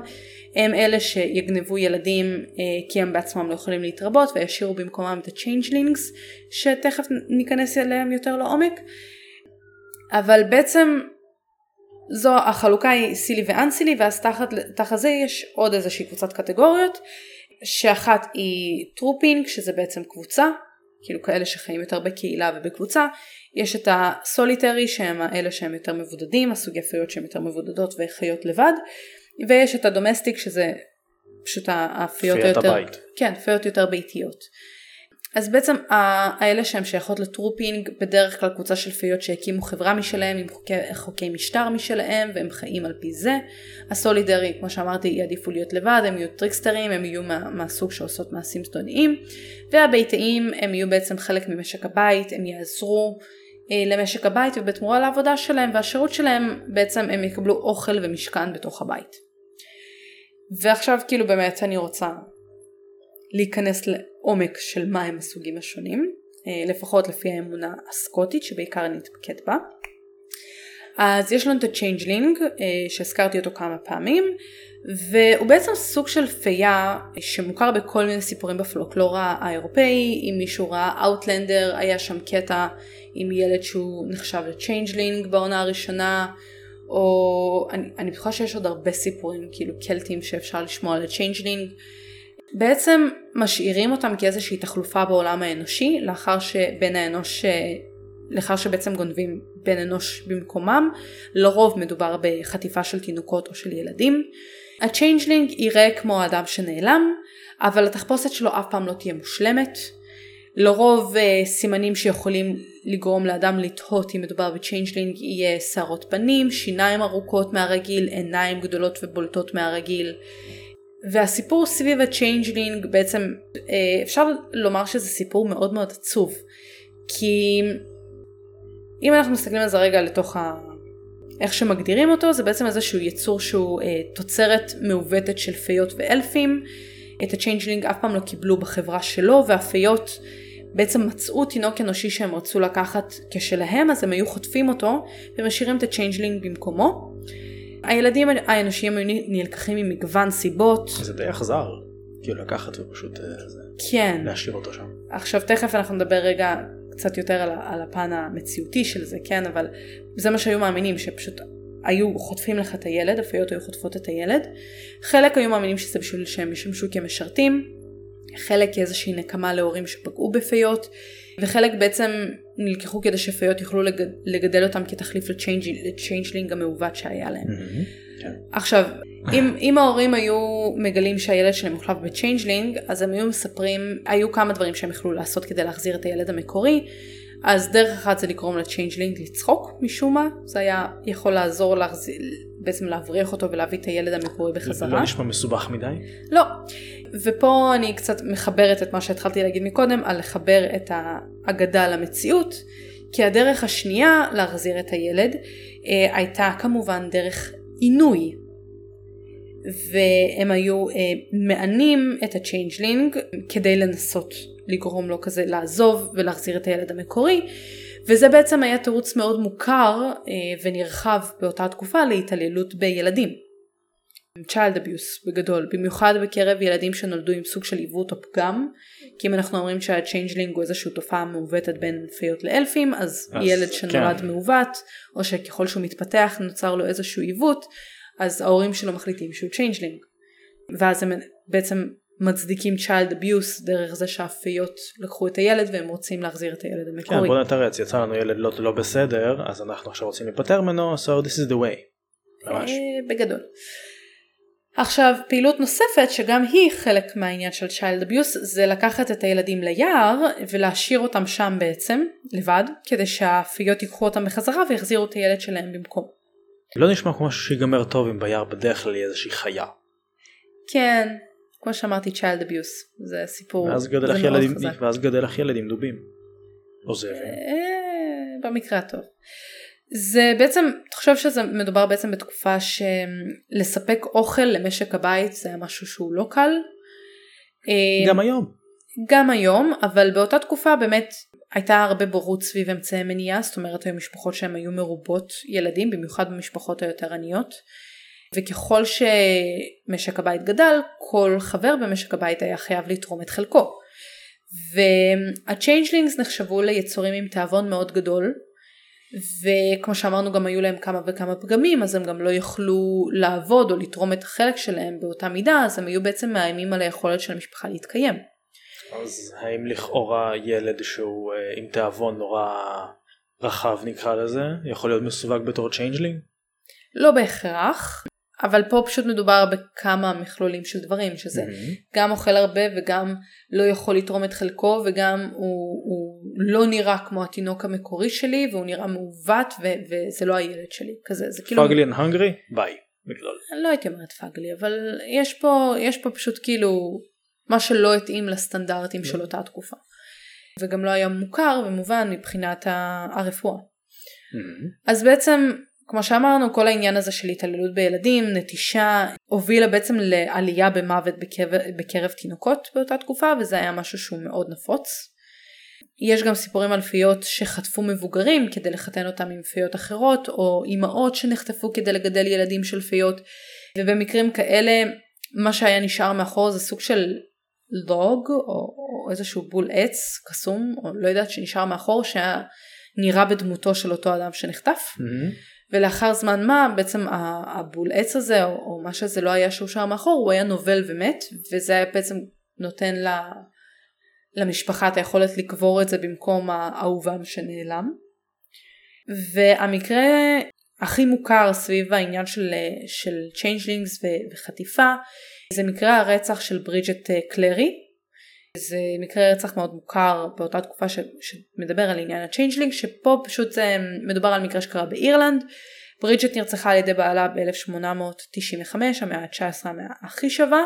הם אלה שיגנבו ילדים אה, כי הם בעצמם לא יכולים להתרבות וישאירו במקומם את ה-changelings שתכף ניכנס אליהם יותר לעומק. אבל בעצם זו החלוקה היא seelie ו unseelie ואז תחת, תחת זה יש עוד איזושהי קבוצת קטגוריות שאחת היא trooping שזה בעצם קבוצה כאילו כאלה שחיים יותר בקהילה ובקבוצה. יש את ה solitary שהם האלה שהם יותר מבודדים הסוגי פיות שהן יותר מבודדות וחיות לבד. ויש את ה domestic שזה פשוט הפיות היותר. כן פיות יותר ביתיות אז בעצם האלה שהן שייכות ל trooping בדרך כלל קבוצה של פיות שהקימו חברה משלהם עם חוקי, חוקי משטר משלהם והם חיים על פי זה. ה solitary כמו שאמרתי יעדיפו להיות לבד הם יהיו טריקסטרים הם יהיו מה, מהסוג שעושות מעשים זדוניים והביתיים הם יהיו בעצם חלק ממשק הבית הם יעזרו אה, למשק הבית ובתמורה לעבודה שלהם והשירות שלהם בעצם הם יקבלו אוכל ומשכן בתוך הבית. ועכשיו כאילו באמת אני רוצה להיכנס לעומק של מה הם הסוגים השונים, אה, לפחות לפי האמונה הסקוטית שבעיקר נתמקד בה. אז יש לנו את ה changeling שהזכרתי אותו כמה פעמים והוא בעצם סוג של פייה שמוכר בכל מיני סיפורים בפולקלור האירופאי אם מישהו ראה Outlander היה שם קטע עם ילד שהוא נחשב ל changeling בעונה הראשונה או אני, אני בטוחה שיש עוד הרבה סיפורים כאילו קלטיים שאפשר לשמוע על ה changeling בעצם משאירים אותם כאיזושהי תחלופה בעולם האנושי לאחר שבן האנוש לאחר שבעצם גונבים בן אנוש במקומם לרוב מדובר בחטיפה של תינוקות או של ילדים. ה changeling יראה כמו האדם שנעלם אבל התחפושת שלו אף פעם לא תהיה מושלמת. לרוב אה, סימנים שיכולים לגרום לאדם לתהות אם מדובר ב changeling יהיה שערות פנים, שיניים ארוכות מהרגיל, עיניים גדולות ובולטות מהרגיל. והסיפור סביב ה changeling בעצם אה, אפשר לומר שזה סיפור מאוד מאוד עצוב. כי אם אנחנו מסתכלים על זה רגע לתוך ה... איך שמגדירים אותו זה בעצם איזשהו יצור שהוא אה, תוצרת מעוותת של פיות ואלפים. את ה changeling אף פעם לא קיבלו בחברה שלו והפיות בעצם מצאו תינוק אנושי שהם רצו לקחת כשלהם אז הם היו חוטפים אותו ומשאירים את ה changeling במקומו. הילדים האנושיים היו נלקחים ממגוון סיבות.
זה די אכזר. כאילו לקחת ופשוט אה,
כן.
להשאיר אותו שם.
עכשיו תכף אנחנו נדבר רגע קצת יותר על, על הפן המציאותי של זה, כן, אבל זה מה שהיו מאמינים, שפשוט היו חוטפים לך את הילד, הפיות היו חוטפות את הילד. חלק היו מאמינים שזה בשביל שהם ישמשו כמשרתים, חלק כאיזושהי נקמה להורים שפגעו בפיות, וחלק בעצם נלקחו כדי שפיות יוכלו לגד... לגדל אותם כתחליף ל changeling המעוות שהיה להם. Mm-hmm, כן. עכשיו, אם, אם ההורים היו מגלים שהילד שלהם מוחלף ב changeling, אז הם היו מספרים, היו כמה דברים שהם יכלו לעשות כדי להחזיר את הילד המקורי. אז דרך אחת זה לגרום ל changeling לצחוק משום מה, זה היה יכול לעזור להחזיר, בעצם להבריח אותו ולהביא את הילד המקורי בחזרה.
לא נשמע מסובך מדי?
לא. ופה אני קצת מחברת את מה שהתחלתי להגיד מקודם, על לחבר את האגדה למציאות, כי הדרך השנייה להחזיר את הילד אה, הייתה כמובן דרך עינוי. והם היו אה, מענים את ה changeling כדי לנסות לגרום לו כזה לעזוב ולהחזיר את הילד המקורי. וזה בעצם היה תירוץ מאוד מוכר אה, ונרחב באותה תקופה להתעללות בילדים. Child abuse בגדול, במיוחד בקרב ילדים שנולדו עם סוג של עיוות או פגם, כי אם אנחנו אומרים שה changeling הוא איזושהי תופעה מעוותת בין פיות לאלפים, אז, אז ילד שנולד כן. מעוות, או שככל שהוא מתפתח נוצר לו איזשהו עיוות, אז ההורים שלו מחליטים שהוא changeling. ואז הם בעצם מצדיקים child abuse דרך זה שהפיות לקחו את הילד והם רוצים להחזיר את הילד המקורי.
כן בוא נתרץ יצא לנו ילד לא, לא בסדר אז אנחנו עכשיו רוצים להיפטר ממנו so this is the way. ממש. אה,
בגדול. עכשיו פעילות נוספת שגם היא חלק מהעניין של child abuse זה לקחת את הילדים ליער ולהשאיר אותם שם בעצם לבד כדי שהפיות ייקחו אותם בחזרה ויחזירו את הילד שלהם במקום.
לא נשמע כמו משהו שיגמר טוב אם ביער בדרך כלל יהיה איזושהי חיה.
כן כמו שאמרתי child abuse זה סיפור
ואז גדל לך ילד, ואז גדל לך ילד עם דובים. או זאבים.
אה, במקרה הטוב. זה בעצם, חושב שזה מדובר בעצם בתקופה שלספק אוכל למשק הבית זה היה משהו שהוא לא קל.
אה, גם היום.
גם היום, אבל באותה תקופה באמת הייתה הרבה בורות סביב אמצעי מניעה, זאת אומרת היו משפחות שהן היו מרובות ילדים, במיוחד במשפחות היותר עניות. וככל שמשק הבית גדל, כל חבר במשק הבית היה חייב לתרום את חלקו. וה changelings נחשבו ליצורים עם תיאבון מאוד גדול, וכמו שאמרנו גם היו להם כמה וכמה פגמים אז הם גם לא יכלו לעבוד או לתרום את החלק שלהם באותה מידה אז הם היו בעצם מאיימים על היכולת של המשפחה להתקיים.
אז האם לכאורה ילד שהוא uh, עם תיאבון נורא רחב נקרא לזה יכול להיות מסווג בתור changeling?
לא בהכרח אבל פה פשוט מדובר בכמה מכלולים של דברים שזה mm-hmm. גם אוכל הרבה וגם לא יכול לתרום את חלקו וגם הוא, הוא לא נראה כמו התינוק המקורי שלי והוא נראה מעוות ו- וזה לא הילד שלי כזה זה כאילו
fugly and hungry baby בגדול.
לא הייתי אומרת fugly אבל יש פה יש פה פשוט כאילו מה שלא התאים לסטנדרטים mm-hmm. של אותה תקופה. וגם לא היה מוכר במובן מבחינת הרפואה. Mm-hmm. אז בעצם כמו שאמרנו כל העניין הזה של התעללות בילדים, נטישה, הובילה בעצם לעלייה במוות בקרב, בקרב תינוקות באותה תקופה וזה היה משהו שהוא מאוד נפוץ. יש גם סיפורים על פיות שחטפו מבוגרים כדי לחתן אותם עם פיות אחרות או אימהות שנחטפו כדי לגדל ילדים של פיות ובמקרים כאלה מה שהיה נשאר מאחור זה סוג של לוג או, או איזשהו בול עץ קסום או לא יודעת שנשאר מאחור שהיה נראה בדמותו של אותו אדם שנחטף. Mm-hmm. ולאחר זמן מה בעצם הבול עץ הזה או, או מה שזה לא היה שאושר מאחור הוא היה נובל ומת וזה היה בעצם נותן לה, למשפחה את היכולת לקבור את זה במקום האהובם שנעלם. והמקרה הכי מוכר סביב העניין של, של changelings וחטיפה זה מקרה הרצח של ברידג'ט אה, קלרי זה מקרה רצח מאוד מוכר באותה תקופה ש, שמדבר על עניין ה changeling שפה פשוט זה מדובר על מקרה שקרה באירלנד. ברידג'ט נרצחה על ידי בעלה ב-1895 המאה ה-19 המאה הכי שווה.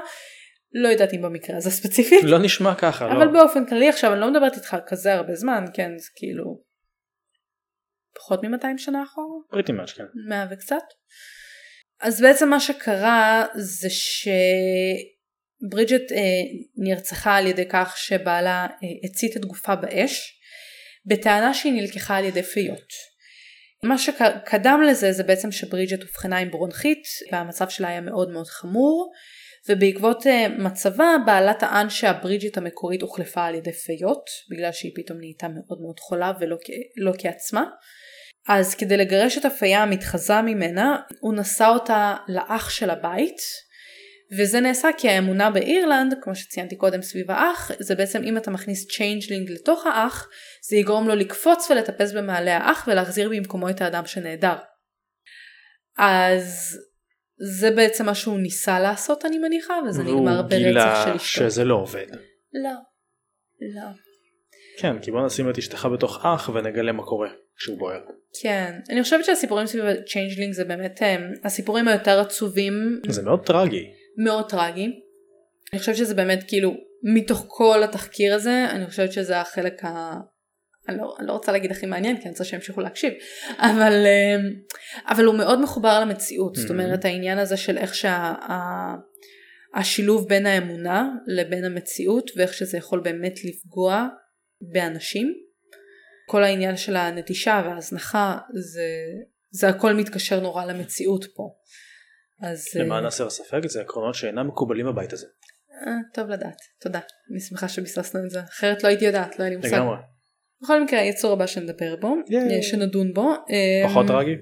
לא יודעת אם במקרה הזה ספציפית.
לא נשמע ככה.
אבל לא. באופן כללי עכשיו אני לא מדברת איתך כזה הרבה זמן כן זה כאילו פחות מ-200 שנה אחורה.
פריטי מאץ' כן.
100 וקצת. אז בעצם מה שקרה זה ש... ברידג'ט אה, נרצחה על ידי כך שבעלה אה, הצית את גופה באש בטענה שהיא נלקחה על ידי פיות. מה שקדם לזה זה בעצם שברידג'ט אובחנה עם ברונכית והמצב שלה היה מאוד מאוד חמור ובעקבות אה, מצבה בעלה טען שהברידג'ית המקורית הוחלפה על ידי פיות בגלל שהיא פתאום נהייתה מאוד מאוד חולה ולא לא כעצמה. אז כדי לגרש את הפייה המתחזה ממנה הוא נשא אותה לאח של הבית וזה נעשה כי האמונה באירלנד כמו שציינתי קודם סביב האח זה בעצם אם אתה מכניס changeling לתוך האח זה יגרום לו לקפוץ ולטפס במעלה האח ולהחזיר במקומו את האדם שנעדר. אז זה בעצם מה שהוא ניסה לעשות אני מניחה וזה נגמר ברצח של אשתו.
והוא גילה שזה לא עובד.
לא. לא.
כן כי בוא נשים את אשתך בתוך אח ונגלה מה קורה כשהוא בוער.
כן אני חושבת שהסיפורים סביב ה changeling זה באמת הם, הסיפורים היותר עצובים.
זה מאוד טרגי.
מאוד טרגי. אני חושבת שזה באמת כאילו מתוך כל התחקיר הזה אני חושבת שזה החלק ה... אני לא, אני לא רוצה להגיד הכי מעניין כי אני רוצה שימשיכו להקשיב אבל אמ, אבל הוא מאוד מחובר למציאות mm-hmm. זאת אומרת העניין הזה של איך שהשילוב שה, בין האמונה לבין המציאות ואיך שזה יכול באמת לפגוע באנשים כל העניין של הנטישה וההזנחה זה זה הכל מתקשר נורא למציאות פה.
אז למען הסר ספק זה עקרונות שאינם מקובלים בבית הזה.
אה, טוב לדעת תודה אני שמחה שביססנו את זה אחרת לא הייתי יודעת לא היה לי מושג. לגמרי. בכל מקרה היצור הבא שנדבר בו, yeah. שנדון בו.
פחות טרגי?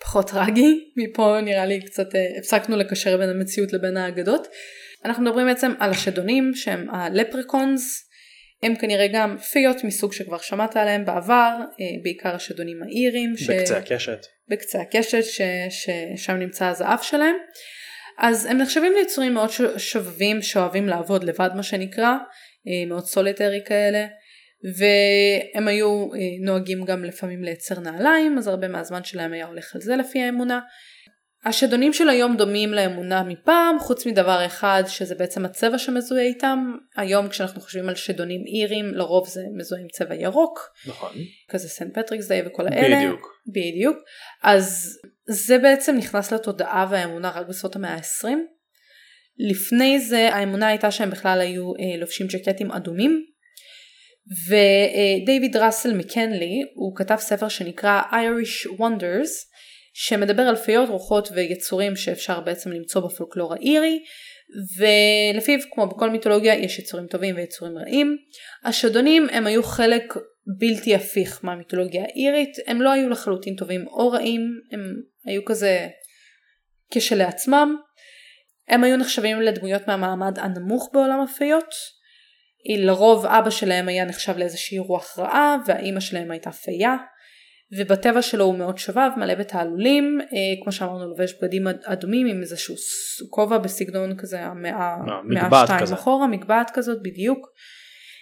פחות טרגי, מפה נראה לי קצת אה, הפסקנו לקשר בין המציאות לבין האגדות. אנחנו מדברים בעצם על השדונים שהם הלפריקונס, הם כנראה גם פיות מסוג שכבר שמעת עליהם בעבר, אה, בעיקר השדונים האירים.
ש... בקצה הקשת.
בקצה הקשת ש... ששם נמצא הזהב שלהם. אז הם נחשבים ליצורים מאוד שובבים שאוהבים לעבוד לבד מה שנקרא, אה, מאוד סוליטרי כאלה. והם היו אה, נוהגים גם לפעמים לייצר נעליים אז הרבה מהזמן שלהם היה הולך על זה לפי האמונה. השדונים של היום דומים לאמונה מפעם חוץ מדבר אחד שזה בעצם הצבע שמזוהה איתם. היום כשאנחנו חושבים על שדונים אירים לרוב זה מזוהה עם צבע ירוק.
נכון.
כזה Saint Patrick's Day וכל האלה
בדיוק.
בדיוק. אז זה בעצם נכנס לתודעה והאמונה רק בסוף המאה ה-20 לפני זה האמונה הייתה שהם בכלל היו אה, לובשים ג'קטים אדומים. ודייוויד ראסל מקנלי הוא כתב ספר שנקרא Irish Wonders שמדבר על פיות רוחות ויצורים שאפשר בעצם למצוא בפולקלור האירי ולפיו כמו בכל מיתולוגיה יש יצורים טובים ויצורים רעים. השדונים הם היו חלק בלתי הפיך מהמיתולוגיה האירית הם לא היו לחלוטין טובים או רעים הם היו כזה כשלעצמם. הם היו נחשבים לדמויות מהמעמד הנמוך בעולם הפיות לרוב אבא שלהם היה נחשב לאיזושהי רוח רעה והאימא שלהם הייתה פייה ובטבע שלו הוא מאוד שובב מלא בתעלולים אה, כמו שאמרנו לובש בגדים אדומים עם איזשהו כובע בסגנון כזה המאה
אה, שתיים
אחורה מגבעת כזאת בדיוק.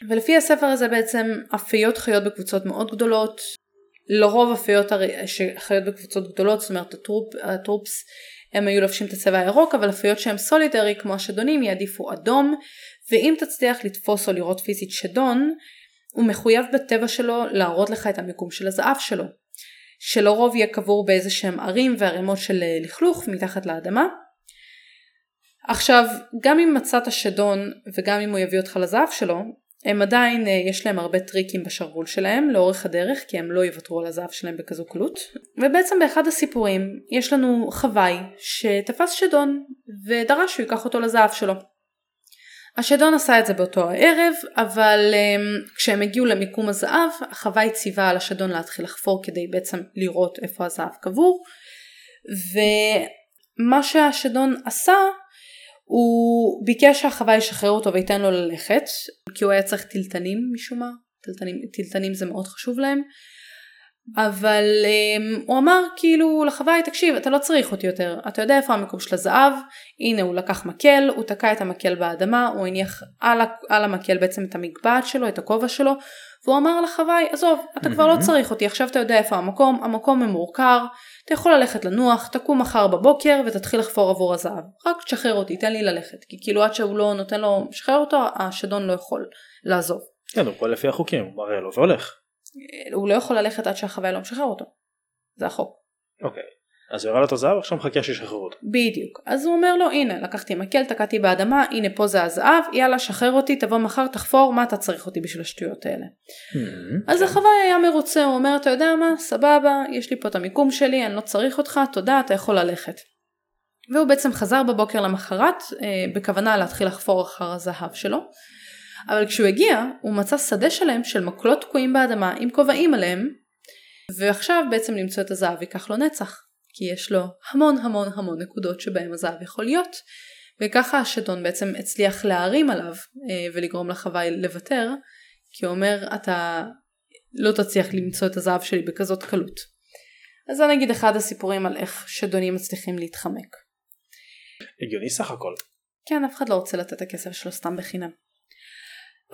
ולפי הספר הזה בעצם הפיות חיות בקבוצות מאוד גדולות. לרוב הפיות שחיות בקבוצות גדולות זאת אומרת הטרופ, הטרופס הם היו לובשים את הצבע הירוק אבל הפיות שהם סולידרי כמו השדונים יעדיפו אדום. ואם תצליח לתפוס או לראות פיזית שדון, הוא מחויב בטבע שלו להראות לך את המיקום של הזהב שלו, שלרוב יהיה קבור באיזה שהם ערים וערימות של אה, לכלוך מתחת לאדמה. עכשיו, גם אם מצאת שדון וגם אם הוא יביא אותך לזהב שלו, הם עדיין, אה, יש להם הרבה טריקים בשרוול שלהם לאורך הדרך, כי הם לא יוותרו על הזהב שלהם בכזו קלות. ובעצם באחד הסיפורים יש לנו חוואי שתפס שדון ודרש שהוא ייקח אותו לזהב שלו. השדון עשה את זה באותו הערב, אבל um, כשהם הגיעו למיקום הזהב, החוואי ציווה על השדון להתחיל לחפור כדי בעצם לראות איפה הזהב קבור, ומה שהשדון עשה, הוא ביקש שהחוואי ישחרר אותו וייתן לו ללכת, כי הוא היה צריך טלטנים משום מה, טלטנים, טלטנים זה מאוד חשוב להם, אבל um, הוא אמר כאילו לחוואי תקשיב אתה לא צריך אותי יותר. אתה יודע איפה המקום של הזהב? הנה הוא לקח מקל הוא תקע את המקל באדמה הוא הניח על, על המקל בעצם את המגבעת שלו את הכובע שלו והוא אמר לחוואי עזוב אתה כבר לא צריך אותי עכשיו אתה יודע איפה המקום המקום ממורכר אתה יכול ללכת לנוח תקום מחר בבוקר ותתחיל לחפור עבור הזהב. רק תשחרר אותי תן לי ללכת. כי כאילו עד שהוא לא נותן לו משחרר אותו השדון לא יכול לעזוב.
כן הוא פועל לפי החוקים הוא מראה לו והולך.
הוא לא יכול ללכת עד שהחוויה לא משחרר אותו. זה החוק.
אוקיי. אז הוא הראה לו את הזהב עכשיו מחכה שישחררו אותו.
בדיוק. אז הוא אומר לו הנה לקחתי מקל תקעתי באדמה הנה פה זה הזהב יאללה שחרר אותי תבוא מחר תחפור מה אתה צריך אותי בשביל השטויות האלה. Mm-hmm, אז. החוואי היה מרוצה הוא אומר אתה יודע מה סבבה יש לי פה את המיקום שלי אני לא צריך אותך תודה אתה יכול ללכת. והוא בעצם חזר בבוקר למחרת אה, בכוונה להתחיל לחפור אחר הזהב שלו. אבל כשהוא הגיע הוא מצא שדה שלם של מקלות תקועים באדמה עם כובעים עליהם ועכשיו בעצם למצוא את הזהב ייקח לו נצח כי יש לו המון המון המון נקודות שבהם הזהב יכול להיות וככה השדון בעצם הצליח להערים עליו אה, ולגרום לחוואי לוותר כי הוא אומר אתה לא תצליח למצוא את הזהב שלי בכזאת קלות. אז זה נגיד אחד הסיפורים על איך שדונים מצליחים להתחמק.
הגיוני סך הכל.
כן אף אחד לא רוצה לתת את הכסף שלו סתם בחינם.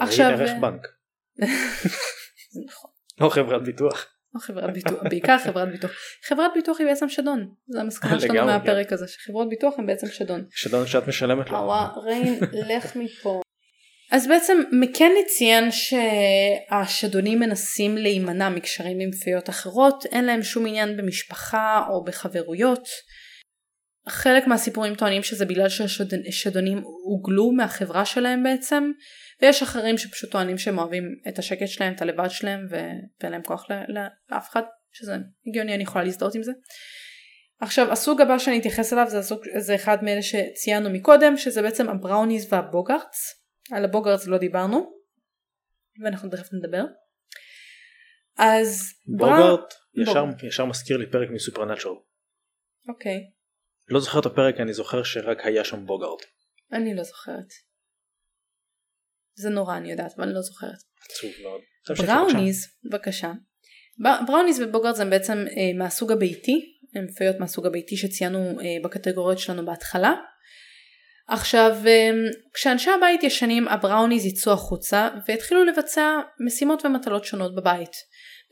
עכשיו ערך בנק.
זה נכון.
או חברת ביטוח.
או חברת ביטוח, בעיקר חברת ביטוח. חברת ביטוח היא בעצם שדון, זה המסקנה שלנו מהפרק הזה, שחברות ביטוח הן בעצם שדון.
שדון שאת משלמת לו.
ריין, לך מפה. אז בעצם מקני ציין שהשדונים מנסים להימנע מקשרים עם פיות אחרות, אין להם שום עניין במשפחה או בחברויות. חלק מהסיפורים טוענים שזה בגלל שהשדונים הוגלו מהחברה שלהם בעצם, ויש אחרים שפשוט טוענים שהם אוהבים את השקט שלהם, את הלבד שלהם, ואין להם כוח לאף אחד, שזה הגיוני, אני יכולה להזדהות עם זה. עכשיו הסוג הבא שאני אתייחס אליו זה, הסוג, זה אחד מאלה שציינו מקודם, שזה בעצם הבראוניז והבוגארטס. על הבוגארטס לא דיברנו, ואנחנו תכף נדבר. אז
בוגארט ישר, ישר מזכיר לי פרק מסופרנטשול.
אוקיי.
לא זוכר את הפרק אני זוכר שרק היה שם בוגארט.
אני לא זוכרת. זה נורא אני יודעת אבל אני לא זוכרת.
עצוב מאוד.
בראוניז בבקשה. בראוניז ובוגארט הם בעצם אה, מהסוג הביתי הם פיות מהסוג הביתי שציינו אה, בקטגוריות שלנו בהתחלה. עכשיו אה, כשאנשי הבית ישנים הבראוניז יצאו החוצה והתחילו לבצע משימות ומטלות שונות בבית.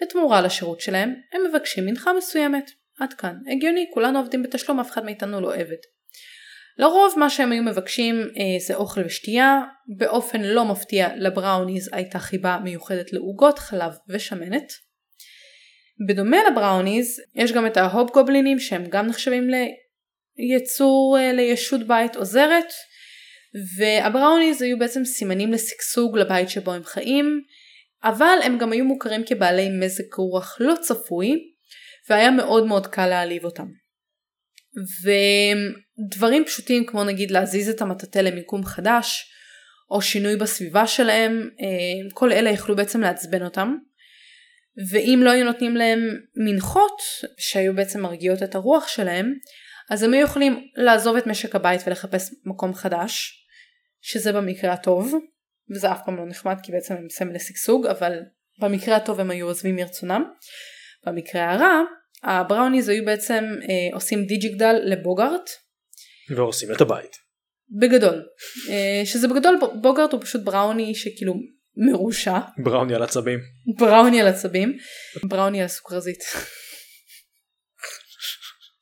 בתמורה לשירות שלהם הם מבקשים מנחה מסוימת. עד כאן. הגיוני, כולנו עובדים בתשלום, אף אחד מאיתנו לא עבד. לרוב מה שהם היו מבקשים אה, זה אוכל ושתייה, באופן לא מפתיע לבראוניז הייתה חיבה מיוחדת לעוגות, חלב ושמנת. בדומה לבראוניז יש גם את ההופ גובלינים שהם גם נחשבים ליצור אה, לישות בית עוזרת והבראוניז היו בעצם סימנים לשגשוג לבית שבו הם חיים אבל הם גם היו מוכרים כבעלי מזג רוח לא צפוי והיה מאוד מאוד קל להעליב אותם. ודברים פשוטים כמו נגיד להזיז את המטאטא למיקום חדש או שינוי בסביבה שלהם אה, כל אלה יכלו בעצם לעצבן אותם. ואם לא היו נותנים להם מנחות שהיו בעצם מרגיעות את הרוח שלהם אז הם היו יכולים לעזוב את משק הבית ולחפש מקום חדש שזה במקרה הטוב וזה אף פעם לא נחמד כי בעצם הם סמל לשגשוג אבל במקרה הטוב הם היו עוזבים מרצונם. במקרה הרע הבראוניז היו בעצם אה, עושים דיג'יגדל לבוגארט.
והורסים את הבית.
בגדול. אה, שזה בגדול בוגארט הוא פשוט בראוני שכאילו מרושע.
בראוני על עצבים.
בראוני על עצבים. בראוני על סוכרזית.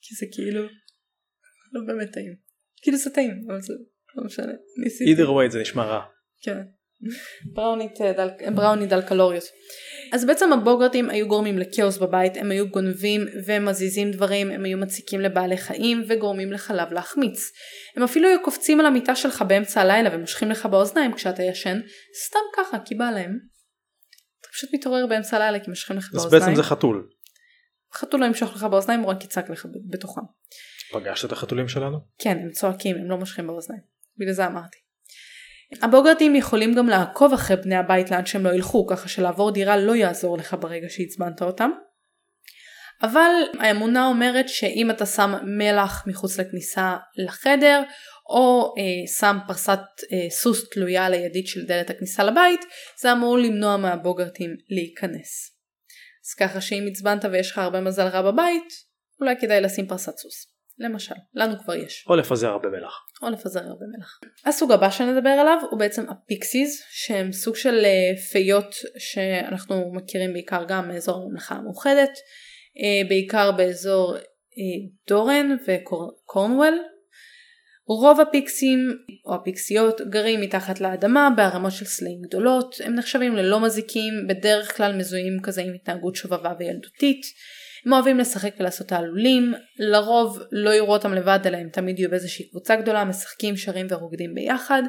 כי זה כאילו לא באמת טעים. כאילו זה טעים אבל זה לא משנה.
ניסיתי. either way זה נשמע רע.
כן. בראונית דל, בראוני דל קלוריות. אז בעצם הבוגרטים היו גורמים לכאוס בבית, הם היו גונבים ומזיזים דברים, הם היו מציקים לבעלי חיים וגורמים לחלב להחמיץ. הם אפילו היו קופצים על המיטה שלך באמצע הלילה ומושכים לך באוזניים כשאתה ישן, סתם ככה כי בא להם. אתה פשוט מתעורר באמצע הלילה כי מושכים לך באוזניים.
אז בעצם זה חתול.
חתול לא ימשוך לך באוזניים הוא רק יצעק לך בתוכם.
פגשת את החתולים שלנו?
כן הם צועקים הם לא מושכים באוזניים. בגלל זה אמרתי. הבוגרטים יכולים גם לעקוב אחרי בני הבית לאן שהם לא ילכו ככה שלעבור דירה לא יעזור לך ברגע שעצבנת אותם. אבל האמונה אומרת שאם אתה שם מלח מחוץ לכניסה לחדר או אה, שם פרסת אה, סוס תלויה על הידית של דלת הכניסה לבית זה אמור למנוע מהבוגרטים להיכנס. אז ככה שאם עצבנת ויש לך הרבה מזל רע בבית אולי כדאי לשים פרסת סוס. למשל, לנו כבר יש.
או לפזר הרבה מלח.
או לפזר הרבה מלח. הסוג הבא שנדבר עליו הוא בעצם ה pixies שהם סוג של אה, פיות שאנחנו מכירים בעיקר גם מאזור הממלכה המאוחדת, אה, בעיקר באזור אה, דבון וקורנוול. רוב הפיקסים או הפיקסיות גרים מתחת לאדמה בערמות של סלעים גדולות, הם נחשבים ללא מזיקים, בדרך כלל מזוהים כזה עם התנהגות שובבה וילדותית. הם אוהבים לשחק ולעשות תעלולים, לרוב לא יראו אותם לבד אלא הם תמיד יהיו באיזושהי קבוצה גדולה, משחקים, שרים ורוקדים ביחד.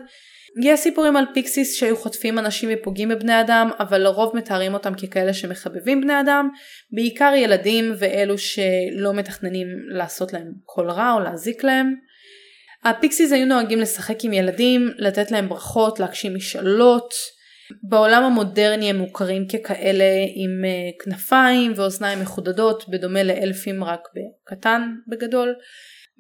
יש סיפורים על pixies שהיו חוטפים אנשים ופוגעים בבני אדם, אבל לרוב מתארים אותם ככאלה שמחבבים בני אדם, בעיקר ילדים ואלו שלא מתכננים לעשות להם כל רע או להזיק להם. ה pixies היו נוהגים לשחק עם ילדים, לתת להם ברכות, להגשים משאלות. בעולם המודרני הם מוכרים ככאלה עם אה, כנפיים ואוזניים מחודדות, בדומה לאלפים רק בקטן בגדול.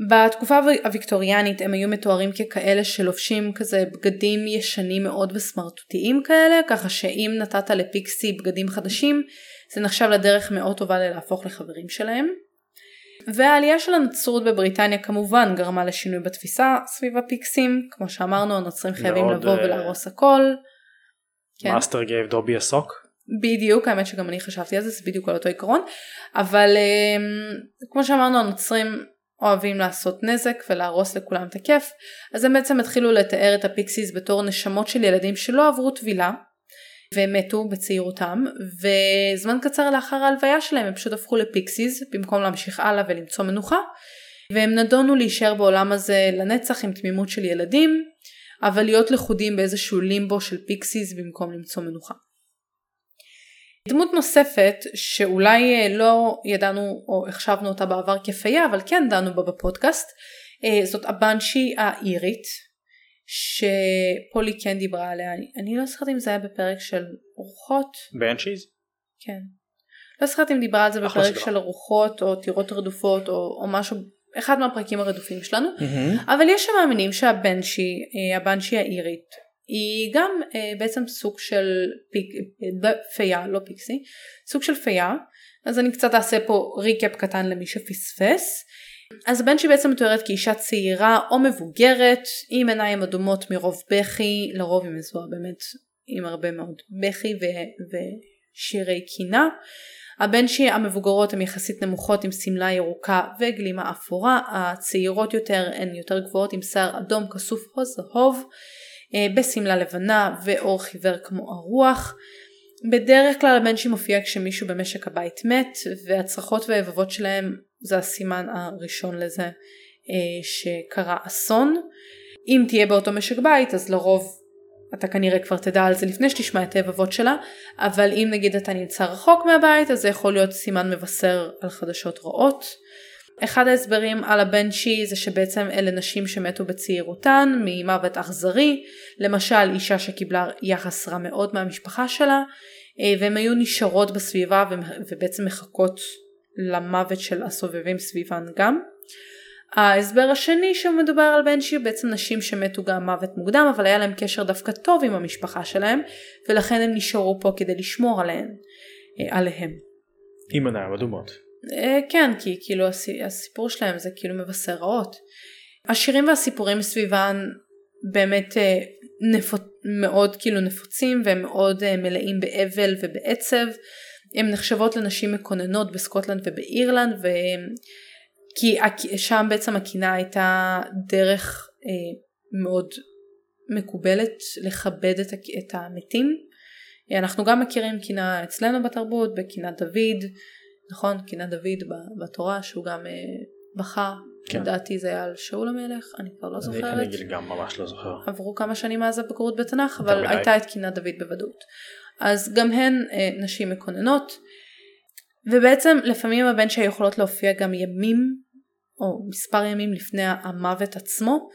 בתקופה הוויקטוריאנית הם היו מתוארים ככאלה שלובשים כזה בגדים ישנים מאוד וסמרטוטיים כאלה, ככה שאם נתת לפיקסי בגדים חדשים, זה נחשב לדרך מאוד טובה ללהפוך לחברים שלהם. והעלייה של הנצרות בבריטניה כמובן גרמה לשינוי בתפיסה סביב הפיקסים, כמו שאמרנו הנוצרים חייבים לבוא uh... ולהרוס הכל.
Master gave Dobby a sock.
בדיוק האמת שגם אני חשבתי על זה זה בדיוק על אותו עיקרון. אבל um, כמו שאמרנו הנוצרים אוהבים לעשות נזק ולהרוס לכולם את הכיף. אז הם בעצם התחילו לתאר את ה pixies בתור נשמות של ילדים שלא עברו טבילה והם מתו בצעירותם וזמן קצר לאחר ההלוויה שלהם הם פשוט הפכו ל pixies במקום להמשיך הלאה ולמצוא מנוחה. והם נדונו להישאר בעולם הזה לנצח עם תמימות של ילדים אבל להיות לכודים באיזשהו לימבו של פיקסיס במקום למצוא מנוחה. דמות נוספת שאולי אה, לא ידענו או החשבנו אותה בעבר כפייה אבל כן דנו בה בפודקאסט אה, זאת הבנשי האירית שפולי כן דיברה עליה אני לא זוכרת אם זה היה בפרק של רוחות.
בנשיז?
כן. לא זוכרת אם דיברה על זה בפרק של רוחות או טירות רדופות או, או משהו אחד מהפרקים הרדופים שלנו mm-hmm. אבל יש שמאמינים שהבנשי אה, הבנשי האירית היא גם אה, בעצם סוג של פיק, אה, פייה, לא פיקסי, סוג של פייה, אז אני קצת אעשה פה ריקאפ קטן למי שפספס. אז הבן שהיא בעצם מתוארת כאישה צעירה או מבוגרת עם עיניים אדומות מרוב בכי, לרוב היא מזוהה באמת עם הרבה מאוד בכי ו- ושירי קינה. הבן שהיא המבוגרות הן יחסית נמוכות עם שמלה ירוקה וגלימה אפורה, הצעירות יותר הן יותר גבוהות עם שיער אדום כסוף או זהוב. אה, בשמלה לבנה ואור חיוור כמו הרוח. בדרך כלל הבנשי מופיע כשמישהו במשק הבית מת והצרחות והיבבות שלהם זה הסימן הראשון לזה אה, שקרה אסון. אם תהיה באותו משק בית אז לרוב אתה כנראה כבר תדע על זה לפני שתשמע את היבבות שלה, אבל אם נגיד אתה נמצא רחוק מהבית אז זה יכול להיות סימן מבשר על חדשות רעות. אחד ההסברים על הבנצ'י זה שבעצם אלה נשים שמתו בצעירותן ממוות אכזרי, למשל אישה שקיבלה יחס רע מאוד מהמשפחה שלה, אה, והן היו נשארות בסביבה ובעצם מחכות למוות של הסובבים סביבן גם. ההסבר השני שמדובר על בנצ'י בעצם נשים שמתו גם מוות מוקדם אבל היה להם קשר דווקא טוב עם המשפחה שלהם ולכן הם נשארו פה כדי לשמור עליהן, אה, עליהם.
עם עיניים אדומות.
אה, כן, כי כאילו הסיפור שלהם זה כאילו מבשר רעות. השירים והסיפורים סביבן באמת אה, נפוצ... מאוד כאילו נפוצים והם מאוד מלאים באבל ובעצב. הן נחשבות לנשים מקוננות בסקוטלנד ובאירלנד ו... כי שם בעצם הקינה הייתה דרך מאוד מקובלת לכבד את המתים. אנחנו גם מכירים קינה אצלנו בתרבות, בקינת דוד, נכון? קינה דוד בתורה שהוא גם אה, בכה, כן. לדעתי זה היה על שאול המלך, אני כבר לא זוכרת.
אני, אני גם ממש לא זוכר.
עברו כמה שנים מאז הבגרות בתנ"ך, אבל הייתה את קינה דוד בוודאות. אז גם הן אה, נשים מקוננות, ובעצם לפעמים הבן שלה יכולות להופיע גם ימים, או מספר ימים לפני המוות עצמו,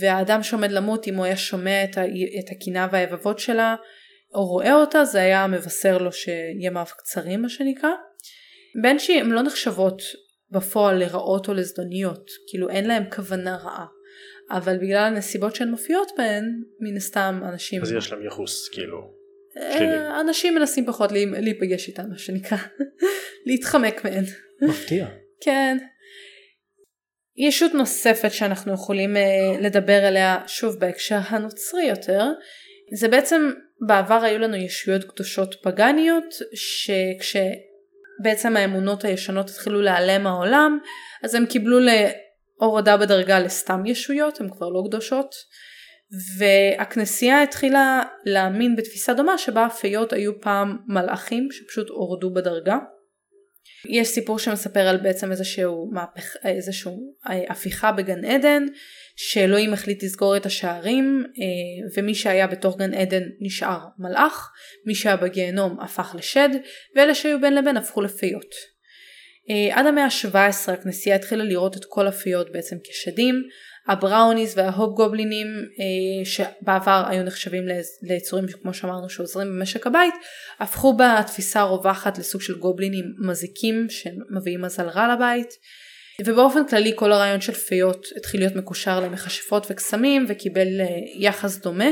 והאדם שעומד למות אם הוא היה שומע את, הקינה והיבבות שלה, או רואה אותה, זה היה מבשר לו שימיו קצרים מה שנקרא. בנשי הן לא נחשבות בפועל לרעות או לזדוניות, כאילו אין להן כוונה רעה. אבל בגלל הנסיבות שהן מופיעות בהן, מן הסתם אנשים...
אז יש להם יחוס כאילו.
אה, אנשים מנסים פחות להיפגש איתן מה שנקרא, להתחמק מהן.
מפתיע.
כן. ישות נוספת שאנחנו יכולים uh, לדבר עליה שוב בהקשר הנוצרי יותר, זה בעצם בעבר היו לנו ישויות קדושות פגניות שכש... בעצם האמונות הישנות התחילו להיעלם מהעולם, אז הם קיבלו להורדה בדרגה לסתם ישויות, הן כבר לא קדושות, והכנסייה התחילה להאמין בתפיסה דומה שבה הפיות היו פעם מלאכים שפשוט הורדו בדרגה. יש סיפור שמספר על בעצם איזשהו מהפך, איזשהו הפיכה בגן עדן, שאלוהים החליט לסגור את השערים, אה, ומי שהיה בתוך גן עדן נשאר מלאך, מי שהיה בגיהנום הפך לשד, ואלה שהיו בין לבין הפכו לפיות. אה, עד המאה ה-17 הכנסייה התחילה לראות את כל הפיות בעצם כשדים, הבראוניס וההופ גובלינים אה, שבעבר היו נחשבים ליצורים כמו שאמרנו שעוזרים במשק הבית הפכו בתפיסה הרווחת לסוג של גובלינים מזיקים שמביאים מזל רע לבית. ובאופן כללי כל הרעיון של פיות התחיל להיות מקושר למכשפות וקסמים וקיבל אה, יחס דומה.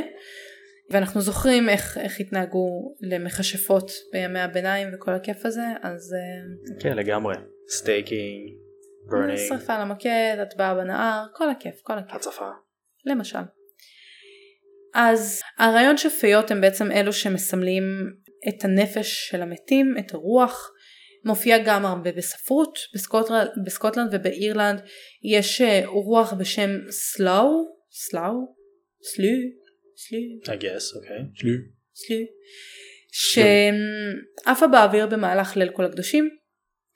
ואנחנו זוכרים איך, איך התנהגו למכשפות בימי הביניים וכל הכיף הזה אז
אה, כן לגמרי. staking
burning. שרפה על המוקד, הטבעה בנהר, כל הכיף, כל הכיף.
הצפה.
למשל. אז הרעיון שפיות הם בעצם אלו שמסמלים את הנפש של המתים, את הרוח. מופיע גם הרבה בספרות, בסקוטל... בסקוטלנד ובאירלנד יש אה, רוח בשם סלאו, סלאו, סלו,
סלו, I guess, אוקיי, okay. סלו,
סלו, שעפה באוויר במהלך ליל כל הקדושים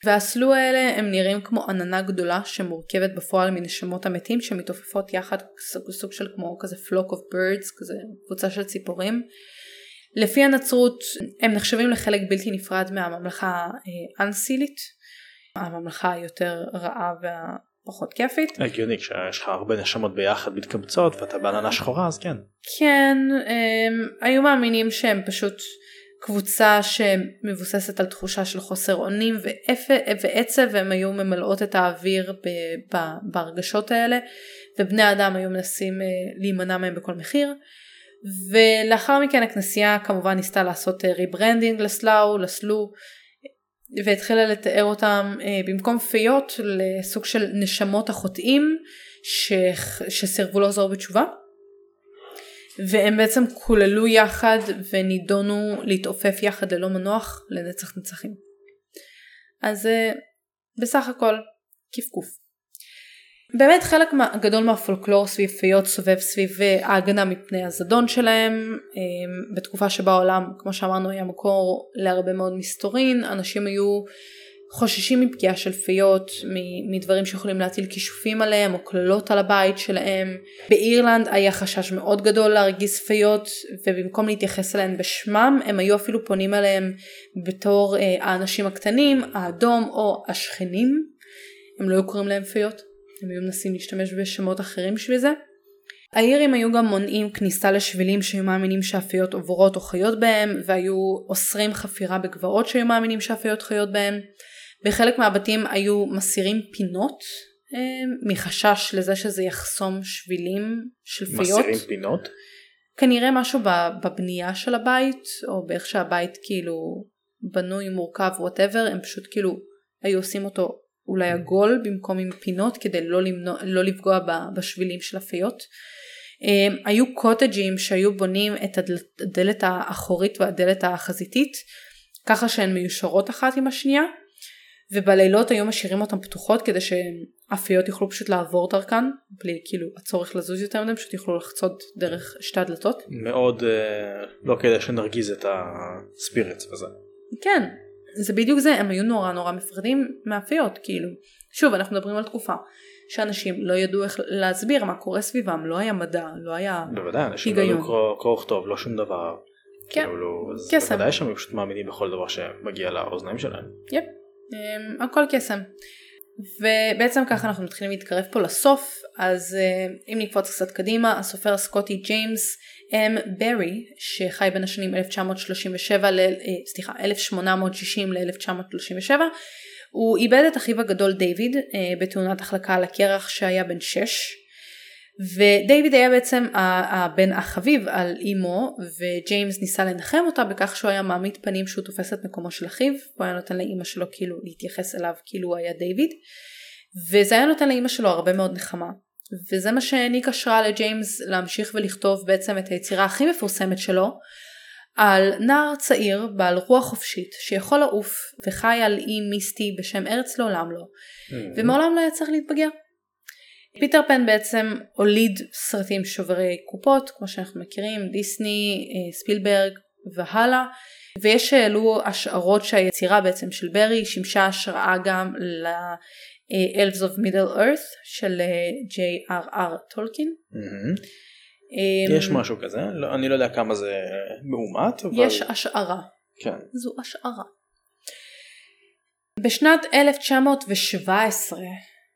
והסלו האלה הם נראים כמו עננה גדולה שמורכבת בפועל מנשמות המתים שמתעופפות יחד סוג, סוג של כמו כזה flock of birds כזה קבוצה של ציפורים. לפי הנצרות הם נחשבים לחלק בלתי נפרד מהממלכה אנסילית הממלכה היותר רעה והפחות כיפית.
הגיוני כשיש לך הרבה נשמות ביחד מתקבצות ואתה בעננה שחורה אז כן.
כן הם היו מאמינים שהם פשוט קבוצה שמבוססת על תחושה של חוסר אונים ועצב והם היו ממלאות את האוויר בהרגשות האלה ובני האדם היו מנסים אה, להימנע מהם בכל מחיר. ולאחר מכן הכנסייה כמובן ניסתה לעשות rebranding אה, ל Sluagh, ל Sluagh והתחילה לתאר אותם אה, במקום פיות לסוג של נשמות החוטאים ש... שסירבו לחזור בתשובה והם בעצם קוללו יחד ונידונו להתעופף יחד ללא מנוח לנצח נצחים. אז אה, בסך הכל קפקוף. באמת חלק גדול מהפולקלור סביב פיות סובב סביב אה, ההגנה מפני הזדון שלהם אה, בתקופה שבה העולם כמו שאמרנו היה מקור להרבה מאוד מסתורין אנשים היו חוששים מפגיעה של פיות, מדברים שיכולים להטיל כישופים עליהם או קללות על הבית שלהם. באירלנד היה חשש מאוד גדול להרגיז פיות ובמקום להתייחס אליהן בשמם הם היו אפילו פונים אליהם בתור אה, האנשים הקטנים, האדום או השכנים. הם לא היו קוראים להם פיות, הם היו מנסים להשתמש בשמות אחרים בשביל זה. האירים היו גם מונעים כניסה לשבילים שהיו מאמינים שהפיות עוברות או חיות בהם והיו אוסרים חפירה בגבעות שהיו מאמינים שהפיות חיות בהם. בחלק מהבתים היו מסירים פינות אה, מחשש לזה שזה יחסום שבילים של פיות.
מסירים פינות?
כנראה משהו בבנייה של הבית או באיך שהבית כאילו בנוי מורכב וואטאבר הם פשוט כאילו היו עושים אותו אולי עגול במקום עם פינות כדי לא, למנוע, לא לפגוע בשבילים של הפיות. אה, היו קוטג'ים שהיו בונים את הדלת האחורית והדלת החזיתית ככה שהן מיושרות אחת עם השנייה ובלילות היו משאירים אותן פתוחות כדי שאפיות יוכלו פשוט לעבור דרכן בלי כאילו הצורך לזוז יותר מדי פשוט יוכלו לחצות דרך שתי הדלתות.
מאוד אה, לא כדי שנרגיז את הספיריטס וזה.
כן זה בדיוק זה הם היו נורא נורא מפחדים מאפיות כאילו שוב אנחנו מדברים על תקופה שאנשים לא ידעו איך להסביר מה קורה סביבם לא היה מדע לא היה
בוודאי אנשים לא היגיון. לא ידעו קרוא וכתוב לא שום דבר.
כן.
כאילו, קסם. בוודאי שהם פשוט מאמינים בכל דבר שמגיע לאוזניים שלהם.
יפ. אמ, הכל קסם. ובעצם ככה אנחנו מתחילים להתקרב פה לסוף אז אה, אם נקפוץ קצת קדימה הסופר הסקוטי ג'יימס אם ברי שחי בין השנים 1937 ל... אה, סליחה 1860 ל-1937 הוא איבד את אחיו הגדול דיוויד אה, בתאונת החלקה על הקרח שהיה בן 6 ודייוויד היה בעצם הבן החביב על אמו וג'יימס ניסה לנחם אותה בכך שהוא היה מעמיד פנים שהוא תופס את מקומו של אחיו הוא היה נותן לאימא שלו כאילו להתייחס אליו כאילו הוא היה דיוויד וזה היה נותן לאימא שלו הרבה מאוד נחמה. וזה מה שהעניק השראה לג'יימס להמשיך ולכתוב בעצם את היצירה הכי מפורסמת שלו על נער צעיר בעל רוח חופשית שיכול לעוף וחי על אי מיסטי בשם ארץ לעולם לא mm-hmm. ומעולם לא היה צריך להתבגר פיטר פן בעצם הוליד סרטים שוברי קופות כמו שאנחנו מכירים דיסני, אה, ספילברג והלאה. ויש שהעלו השערות שהיצירה בעצם של ברי שימשה השראה גם ל-Elves of Middle Earth של J.R.R. טולקין.
Mm-hmm. יש משהו כזה, לא, אני לא יודע כמה זה מאומת, אבל...
יש השערה.
כן.
זו השערה. בשנת 1917,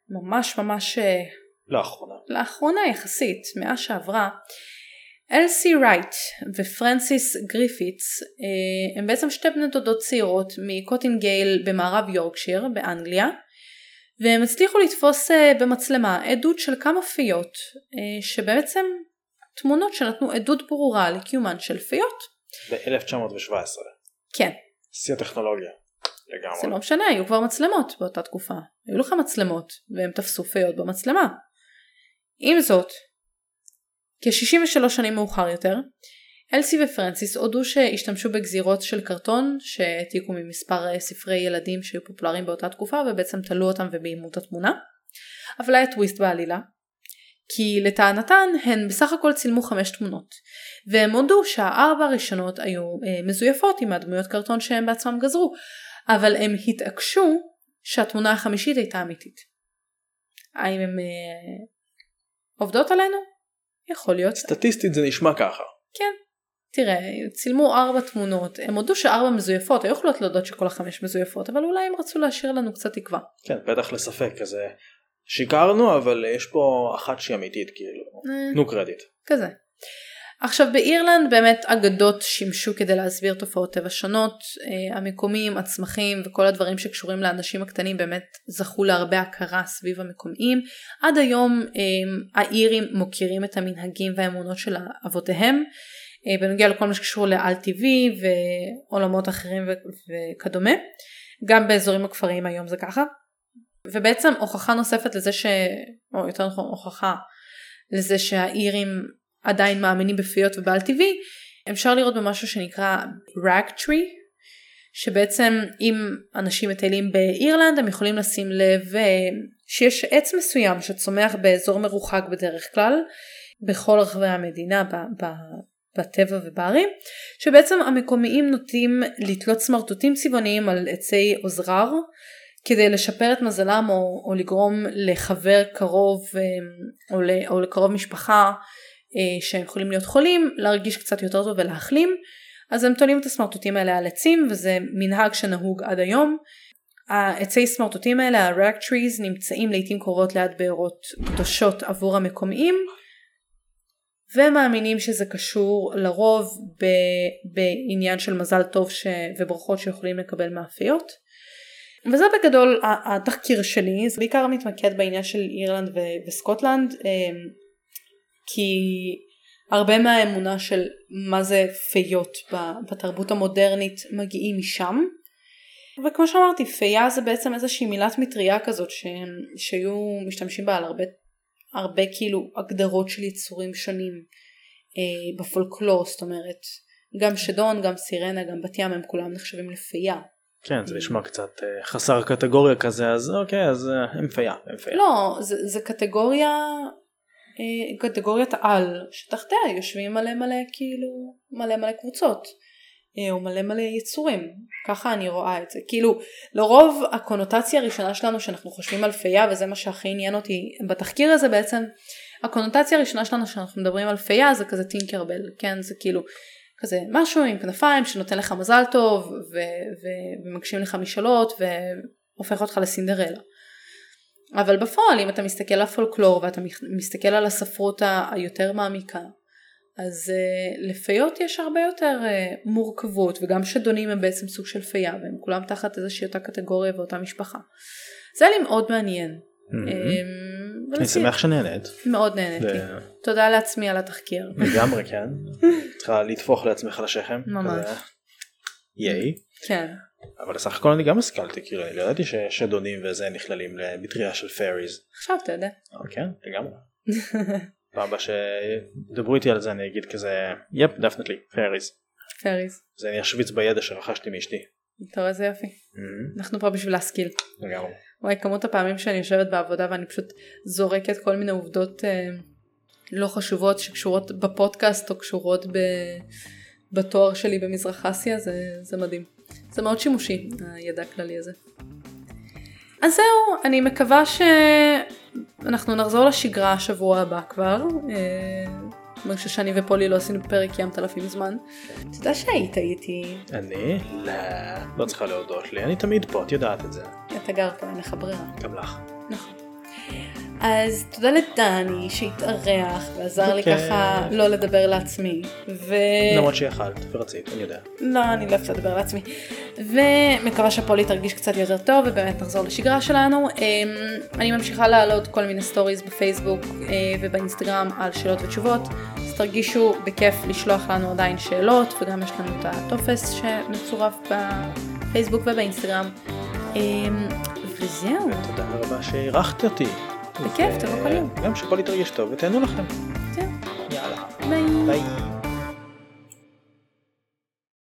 ממש ממש אה,
לאחרונה,
לאחרונה יחסית, מאה שעברה, אלסי רייט ופרנסיס גריפיטס אה, הם בעצם שתי בני דודות צעירות מקוטינגלי במערב יורקשיר באנגליה והם הצליחו לתפוס אה, במצלמה עדות של כמה פיות שבעצם תמונות שנתנו עדות ברורה לקיומן של פיות.
ב-1917.
כן.
שיא הטכנולוגיה. לגמרי.
זה לא משנה, היו כבר מצלמות באותה תקופה. היו לך מצלמות, והם תפסו פיות במצלמה. עם זאת, כ-63 שנים מאוחר יותר, אלסי ופרנסיס הודו שהשתמשו בגזירות של קרטון שהעתיקו ממספר ספרי ילדים שהיו פופולריים באותה תקופה ובעצם תלו אותם וביימו את התמונה. אבל היה טוויסט בעלילה. כי לטענתן הן בסך הכל צילמו חמש תמונות והם הודו שהארבע הראשונות היו אה, מזויפות עם הדמויות קרטון שהם בעצמם גזרו אבל הם התעקשו שהתמונה החמישית הייתה אמיתית. האם הן אה, עובדות עלינו? יכול להיות.
סטטיסטית זה נשמע ככה.
כן. תראה, צילמו ארבע תמונות, הם הודו שארבע מזויפות, היו יכולות להודות שכל החמש מזויפות, אבל אולי הם רצו להשאיר לנו קצת תקווה.
כן, בטח לספק כזה. שיקרנו, אבל יש פה אחת שהיא אמיתית, כאילו.
אה.
תנו קרדיט.
כזה. עכשיו באירלנד באמת אגדות שימשו כדי להסביר תופעות טבע שונות, אה, המקומיים, הצמחים וכל הדברים שקשורים לאנשים הקטנים באמת זכו להרבה הכרה סביב המקומיים. עד היום אה, האירים מוקירים את המנהגים והאמונות של אבותיהם אה, בנוגע לכל מה שקשור לאל טבעי ועולמות אחרים וכדומה. גם באזורים הכפריים היום זה ככה. ובעצם הוכחה נוספת לזה ש... או יותר נכון הוכחה לזה שהאירים עדיין מאמינים בפיות ובעל טבעי, אפשר לראות במשהו שנקרא rag tree, שבעצם אם אנשים מטיילים באירלנד הם יכולים לשים לב אה, שיש עץ מסוים שצומח באזור מרוחק בדרך כלל, בכל רחבי המדינה, ב- ב- בטבע ובערים, שבעצם המקומיים נוטים לתלות סמרטוטים צבעוניים על עצי עוזרר, כדי לשפר את מזלם או, או לגרום לחבר קרוב אה, או, או לקרוב משפחה שהם יכולים להיות חולים, להרגיש קצת יותר טוב ולהחלים, אז הם תולים את הסמרטוטים האלה על עצים וזה מנהג שנהוג עד היום. העצי סמרטוטים האלה, ה-rack trees, נמצאים לעיתים קרובות ליד בארות קדושות עבור המקומיים ומאמינים שזה קשור לרוב ב, בעניין של מזל טוב ש, וברכות שיכולים לקבל מאפיות. וזה בגדול התחקיר שלי, זה בעיקר מתמקד בעניין של אירלנד ו- וסקוטלנד. כי הרבה מהאמונה של מה זה פיות בתרבות המודרנית מגיעים משם. וכמו שאמרתי, פייה זה בעצם איזושהי מילת מטריה כזאת שהם, שהיו משתמשים בה על הרבה, הרבה כאילו הגדרות של יצורים שונים אה, בפולקלור, זאת אומרת, גם שדון, גם סירנה, גם בת ים הם כולם נחשבים לפייה.
כן, זה נשמע קצת אה, חסר קטגוריה כזה, אז אוקיי, אז אה, הם פייה, הם פייה.
לא, זה, זה קטגוריה קטגוריית על שתחתיה יושבים מלא מלא כאילו מלא מלא קבוצות אה, או מלא מלא יצורים. ככה אני רואה את זה. כאילו לרוב הקונוטציה הראשונה שלנו שאנחנו חושבים על פייה וזה מה שהכי עניין אותי בתחקיר הזה בעצם הקונוטציה הראשונה שלנו שאנחנו מדברים על פייה זה כזה טינקרבל כן? זה כאילו כזה משהו עם כנפיים שנותן לך מזל טוב ו- ו- ומגשים לך משאלות והופך אותך לסינדרלה אבל בפועל אם אתה מסתכל על הפולקלור ואתה מסתכל על הספרות היותר מעמיקה אז uh, לפיות יש הרבה יותר uh, מורכבות וגם שדונים הם בעצם סוג של פייה והם כולם תחת איזושהי אותה קטגוריה ואותה משפחה. זה היה לי מאוד מעניין.
Mm-hmm. אני שמח שנהנית.
מאוד נהניתי. תודה לעצמי על התחקיר.
לגמרי כן. צריכה לטפוח לעצמך לשכם.
ממש.
ייי.
כן.
אבל בסך הכל אני גם השכלתי כאילו לא ידעתי ששדונים וזה נכללים למטריה של פאריז.
עכשיו אתה יודע.
כן לגמרי. פעם הבאה שידברו איתי על זה אני אגיד כזה yep definitely fairies.
fairies.
זה אני אשוויץ בידע שרכשתי מאשתי.
אתה רואה איזה יופי. אנחנו פה בשביל להשכיל.
לגמרי.
וואי כמות הפעמים שאני יושבת בעבודה ואני פשוט זורקת כל מיני עובדות אה, לא חשובות שקשורות בפודקאסט או קשורות ב... בתואר שלי במזרח אסיה, זה, זה מדהים. זה מאוד שימושי, הידע הכללי הזה. אז זהו, אני מקווה שאנחנו נחזור לשגרה השבוע הבא כבר. אני חושב שאני ופולי לא עשינו פרק ים תלפים זמן. אתה יודע שהיית איתי.
אני? לא, לא צריכה להודות לי, אני תמיד פה, את יודעת את זה.
אתה גר פה, אין לך ברירה.
גם לך.
אז תודה לדני שהתארח ועזר לי
בכיף.
ככה לא לדבר לעצמי. ו...
למרות שיכלת ורצית, אני יודע.
לא, אני לא אוהבת לדבר לעצמי. ומקווה שפולי תרגיש קצת יותר טוב ובאמת נחזור לשגרה שלנו. אמ, אני ממשיכה להעלות כל מיני סטוריז בפייסבוק אה, ובאינסטגרם על שאלות ותשובות. אז תרגישו בכיף לשלוח לנו עדיין שאלות וגם יש לנו את הטופס שמצורף בפייסבוק ובאינסטגרם. אמ, וזהו.
תודה רבה שאירחת אותי.
בכיף, תבוא כל יום.
גם שפולי תרגיש טוב ותהנו לכם.
זהו.
יאללה.
ביי.
ביי.